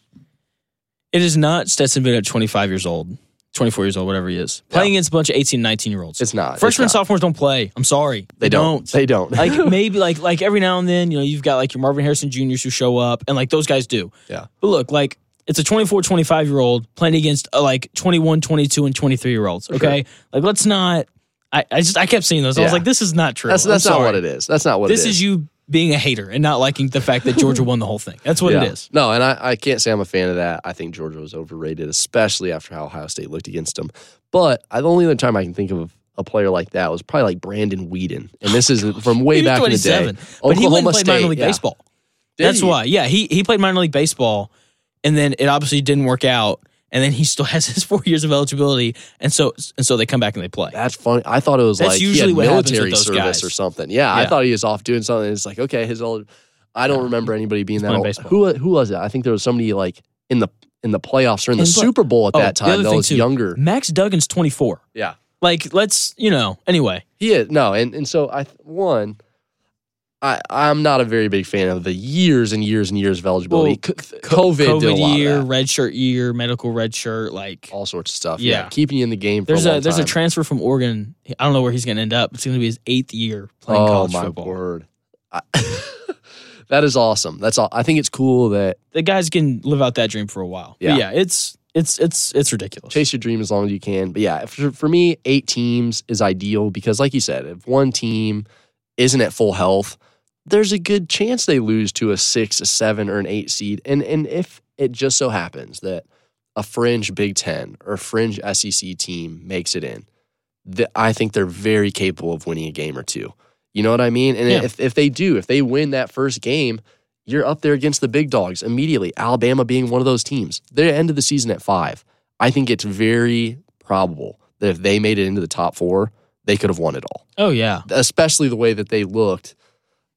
It is not Stetson Bennett, 25 years old, 24 years old, whatever he is, playing against a bunch of 18, 19 year olds. It's not. Freshmen and sophomores don't play. I'm sorry. They don't. They don't. like maybe like like every now and then, you know, you've got like your Marvin Harrison Juniors who show up and like those guys do. Yeah. But look, like it's a 24, 25 year old playing against uh, like 21, 22 and 23 year olds, okay? Like let's not I, I just I kept seeing those. I was Yeah. like this is not true. that's I'm that's not sorry. what it is. That's not what This it is is. you being a hater and not liking the fact that Georgia won the whole thing. That's what Yeah. it is. No, and I, I can't say I'm a fan of that. I think Georgia was overrated, especially after how Ohio State looked against them. But I, the only other time I can think of a player like that was probably like Brandon Weeden, and this is oh, from way back in the day. 27, But he went and Oklahoma played minor league yeah. baseball. Did That's he? why. Yeah, he he played minor league baseball, and then it obviously didn't work out. And then he still has his four years of eligibility, and so and so they come back and they play. That's funny. I thought it was That's like usually he what had military those service guys. or something. Yeah, I thought he was off doing something. It's like okay, his old. I don't Yeah. remember anybody being that old. baseball. Who who was it? I think there was somebody like in the in the playoffs or in the And but- Super Bowl at Oh, that time that was too, younger. Max Duggan's twenty four. Yeah, Like let's you know anyway. he is no, and and so I one. I, I'm not a very big fan of the years and years and years of eligibility. Well, C- COVID, lot year, red shirt year, medical red shirt. Like all sorts of stuff. Yeah, Yeah. keeping you in the game. For there's a, a, there's a transfer from Oregon. I don't know where he's going to end up. It's going to be his eighth year playing oh college my football. word, I, that is awesome. That's all. I think it's cool that The guys can live out that dream for a while. Yeah. But yeah, it's it's it's it's ridiculous. chase your dream as long as you can. But yeah, for, for me, eight teams is ideal because, like you said, if one team isn't at full health, there's a good chance they lose to a six, a seven, or an eight seed. And and if it just so happens that a fringe Big Ten or fringe SEC team makes it in, th- I think they're very capable of winning a game or two. You know what I mean? And Yeah. if if they do, if they win that first game, you're up there against the big dogs immediately. Alabama being one of those teams. They're end of the season at five. I think it's very probable that if they made it into the top four, they could have won it all. Oh yeah. Especially the way that they looked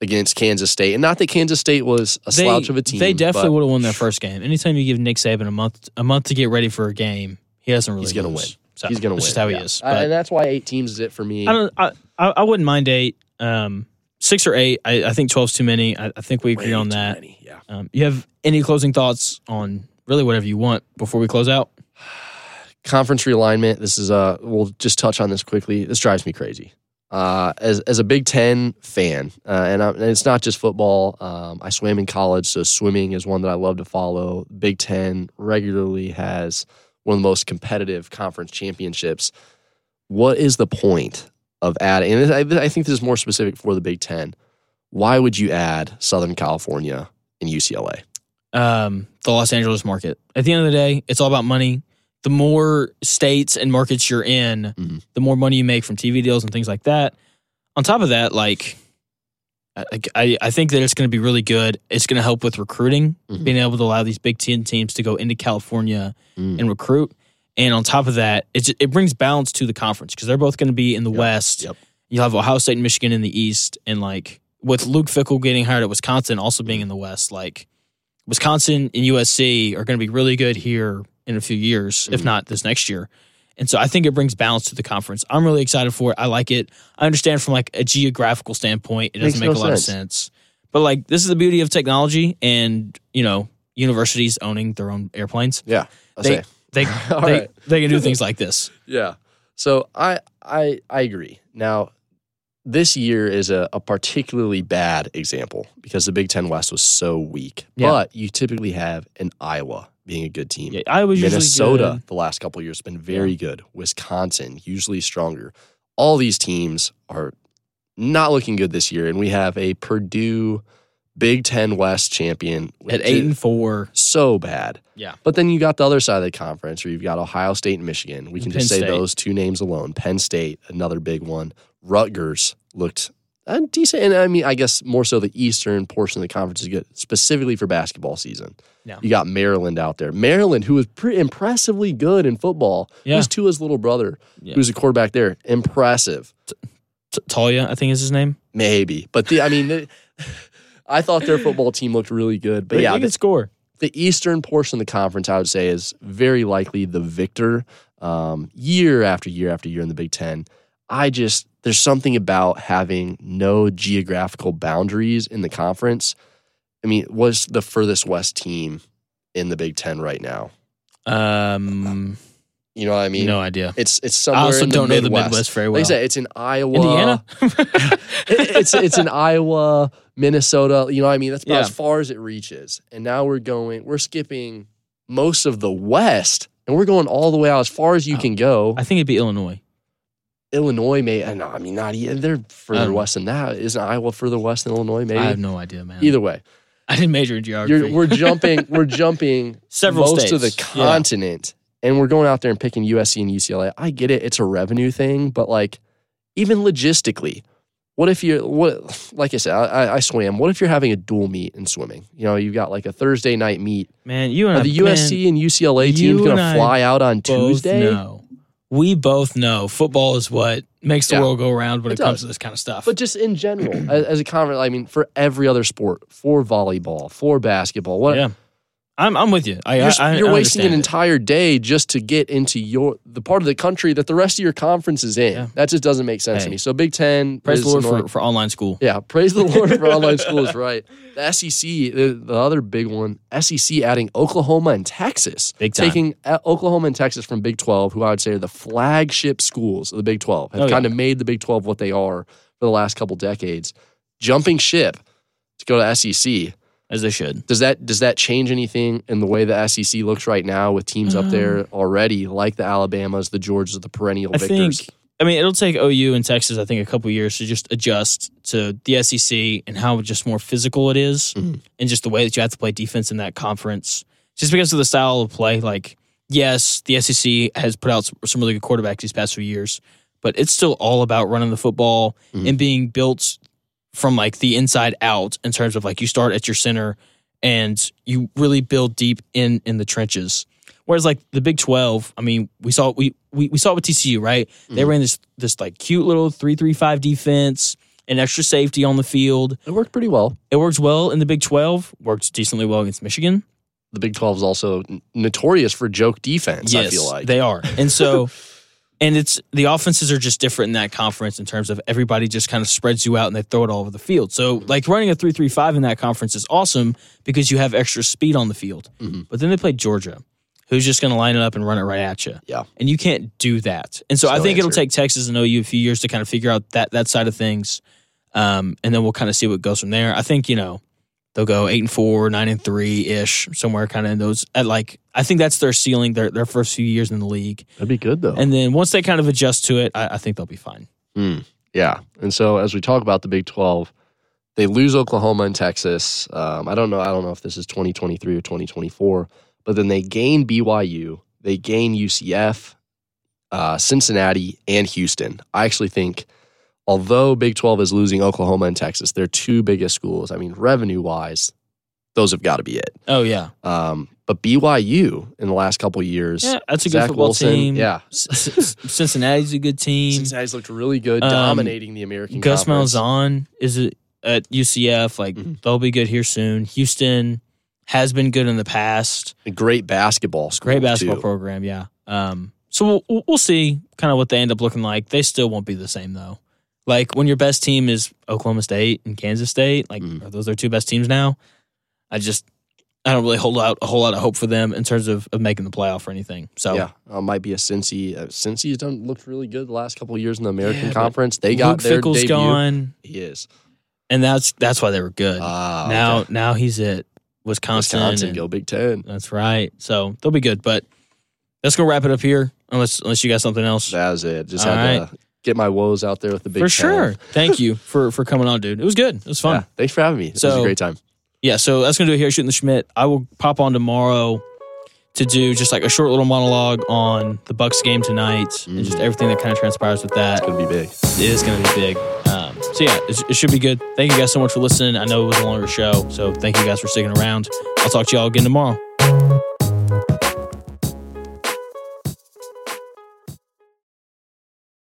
against Kansas State. And not that Kansas State was a They, slouch of a team. they definitely would have won their first game. Anytime you give Nick Saban a month a month to get ready for a game, he doesn't really He's gonna win. So He's going to win. that's just how he is. But and that's why eight teams is it for me. I don't. I, I I wouldn't mind eight. Um, six or eight. I, I think 12's too many. I, I think we agree Way on that. many, Yeah. Um, you have any closing thoughts on really whatever you want before we close out? conference realignment. This is uh we'll just touch on this quickly. This drives me crazy. Uh, as as a Big Ten fan, uh, and, I, and it's not just football. Um, I swam in college, so swimming is one that I love to follow. Big Ten regularly has one of the most competitive conference championships. What is the point of adding? And I, I think this is more specific for the Big Ten. Why would you add Southern California and UCLA? Um, the Los Angeles market. At the end of the day, it's all about money. The more states and markets you're in, Mhm. the more money you make from TV deals and things like that. On top of that, like I, I, think that it's going to be really good. It's going to help with recruiting, Mhm. being able to allow these Big Ten teams to go into California Mm. and recruit. And on top of that, it ju- it brings balance to the conference because they're both going to be in the Yep, West. yep. You'll have Ohio State and Michigan in the East, and like with Luke Fickell getting hired at Wisconsin, also being in the West, like Wisconsin and USC are going to be really good here in a few years, if Mhm. not this next year. And so I think it brings balance to the conference. I'm really excited for it. I like it. I understand from like a geographical standpoint, it doesn't make no a lot sense. of sense. But like this is the beauty of technology and, you know, universities owning their own airplanes. Yeah, I They say. they they, right. they can do things like this. Yeah. So I I I agree. Now, this year is a, a particularly bad example because the Big Ten West was so weak. Yeah. But you typically have an Iowa being a good team. Yeah, I was Minnesota the last couple of years been very good. Wisconsin usually stronger. All these teams are not looking good this year, and we have a Purdue Big Ten West champion at eight and four. so bad. Yeah. But then you got the other side of the conference where you've got Ohio State and Michigan. We can Penn just say State. those two names alone. Penn State, another big one. Rutgers looked uh, decent. And I mean, I guess more so the eastern portion of the conference is good, specifically for basketball season. Yeah. You got Maryland out there. Maryland, who was pretty impressively good in football. Yeah. Who's Tua's little brother, Yeah. who's a quarterback there. Impressive. T- Taulia, I think is his name. Maybe. But the, I mean, the, I thought their football team looked really good. But They- yeah, they can score. the eastern portion of the conference, I would say, is very likely the victor um, year after year after year in the Big Ten. I just, there's something about having no geographical boundaries in the conference. I mean, what's the furthest west team in the Big Ten right now? Um, You know what I mean? no idea. It's it's I somewhere also in the don't know Midwest. the Midwest very well. Like I said, it's in Iowa, Indiana. It- it's it's in Iowa, Minnesota. You know what I mean? That's about Yeah. as far as it reaches. And now we're going, we're skipping most of the West, and we're going all the way out as far as you Oh. can go. I think it'd be Illinois. Illinois may, uh, no, I mean, not even. They're further Um, west than that. Isn't Iowa further west than Illinois? Maybe. I have no idea, man. Either way, I didn't major in geography. you're, we're jumping. We're jumping Several most of the states. Yeah. continent, and we're going out there and picking USC and UCLA. I get it; it's a revenue thing, but like, even logistically, what if you're what? Like I said, I, I- swam. What if you're having a dual meet in swimming? You know, you've got like a Thursday night meet. man, you and I, the man, USC and UCLA you teams gonna fly out on Tuesday? know. We both know football is what makes the Yeah. world go around when It it, comes to this kind of stuff. But just in general, as, as a conference, I mean, for every other sport, for volleyball, for basketball, what yeah, I'm I'm with you. I, you're, I, I you're wasting an entire day just to get into your the part of the country that the rest of your conference is in. Yeah. That just doesn't make sense to me. So Big Ten, Praise the Lord for, for online school. yeah, praise the Lord for online school is right. The SEC, the, the other big one, SEC adding Oklahoma and Texas, Big time. taking uh, Oklahoma and Texas from Big Twelve, who I would say are the flagship schools of the Big Twelve, have Oh, yeah. kind of made the Big Twelve what they are for the last couple decades. Jumping ship to go to SEC. As they should. Does that does that change anything in the way the SEC looks right now with teams up there already like the Alabamas, the Georgias, the perennial I victors? think. I mean, it'll take OU and Texas, I think, a couple years to just adjust to the SEC and how just more physical it is Mhm. and just the way that you have to play defense in that conference. Just because of the style of play, like yes, the SEC has put out some, really good quarterbacks these past few years, but it's still all about running the football Mhm. and being built from like the inside out in terms of like you start at your center and you really build deep in in the trenches. Whereas like the Big Twelve, I mean, we saw we we, we saw it with TCU, right? They Mhm. ran this this like cute little three three five defense, and extra safety on the field. it worked pretty well. It works well in the Big Twelve. Works decently well against Michigan. The Big Twelve is also notorious for joke defense. I feel like they are. And so And it's the offenses are just different in that conference in terms of everybody just kind of spreads you out and they throw it all over the field. So like running a three three five in that conference is awesome because you have extra speed on the field. Mhm. But then they played Georgia, who's just going to line it up and run it right at you. Yeah. And you can't do that. And so I think it'll take Texas and OU a few years to kind of figure out that that side of things. Um, and then we'll kind of see what goes from there. I think, you know, they'll go eight and four, nine and three ish, somewhere kind of in those at like I think that's their ceiling, their their first few years in the league. That'd be good though. And then once they kind of adjust to it, I, I think they'll be fine. Mm, yeah. And so as we talk about the Big 12, they lose Oklahoma and Texas. Um, I don't know. I don't know if this is 2023 or 2024, but then they gain BYU, they gain UCF, uh, Cincinnati, and Houston. I actually think, although Big 12 is losing Oklahoma and Texas, their two biggest schools, I mean, revenue wise, those have got to be it. Oh yeah, Um, but BYU in the last couple of years, yeah, that's a good Zach football Wilson, team. yeah. Cincinnati's a good team. Cincinnati's looked really good, Um, dominating the American Gus Conference. Malzahn is a, at UCF. Like Mhm. they'll be good here soon. Houston has been good in the past. A great basketball school. Great basketball too. program. Yeah. Um. So we'll we'll see kind of what they end up looking like. They still won't be the same though. Like when your best team is Oklahoma State and Kansas State, like Mhm. are those their two best teams now? I just I don't really hold out a whole lot of hope for them in terms of, of making the playoff or anything. So Yeah, uh, might be a Cincy. Uh, Cincy's done looked really good the last couple of years in the American Yeah, Conference. They got Luke their Fickell's debut. gone, He is and that's that's why they were good. Ah, now okay. now he's at Wisconsin. Wisconsin, and- go Big Ten. That's right. So they'll be good. But let's go wrap it up here. Unless unless you got something else. That was it. Just All had to get my woes out there with the Big for sure. Thank you for for coming on, dude. It was good. It was fun. Yeah, thanks for having me. So, It was a great time. Yeah, so that's gonna do it here shooting the Schmidt. I will pop on tomorrow to do just like a short little monologue on the Bucks game tonight and just Mm. everything that kind of transpires with that. It's gonna be big. It is gonna be big. Um, so yeah, it, it should be good. Thank you guys so much for listening. I know it was a longer show, so thank you guys for sticking around. I'll talk to y'all again tomorrow.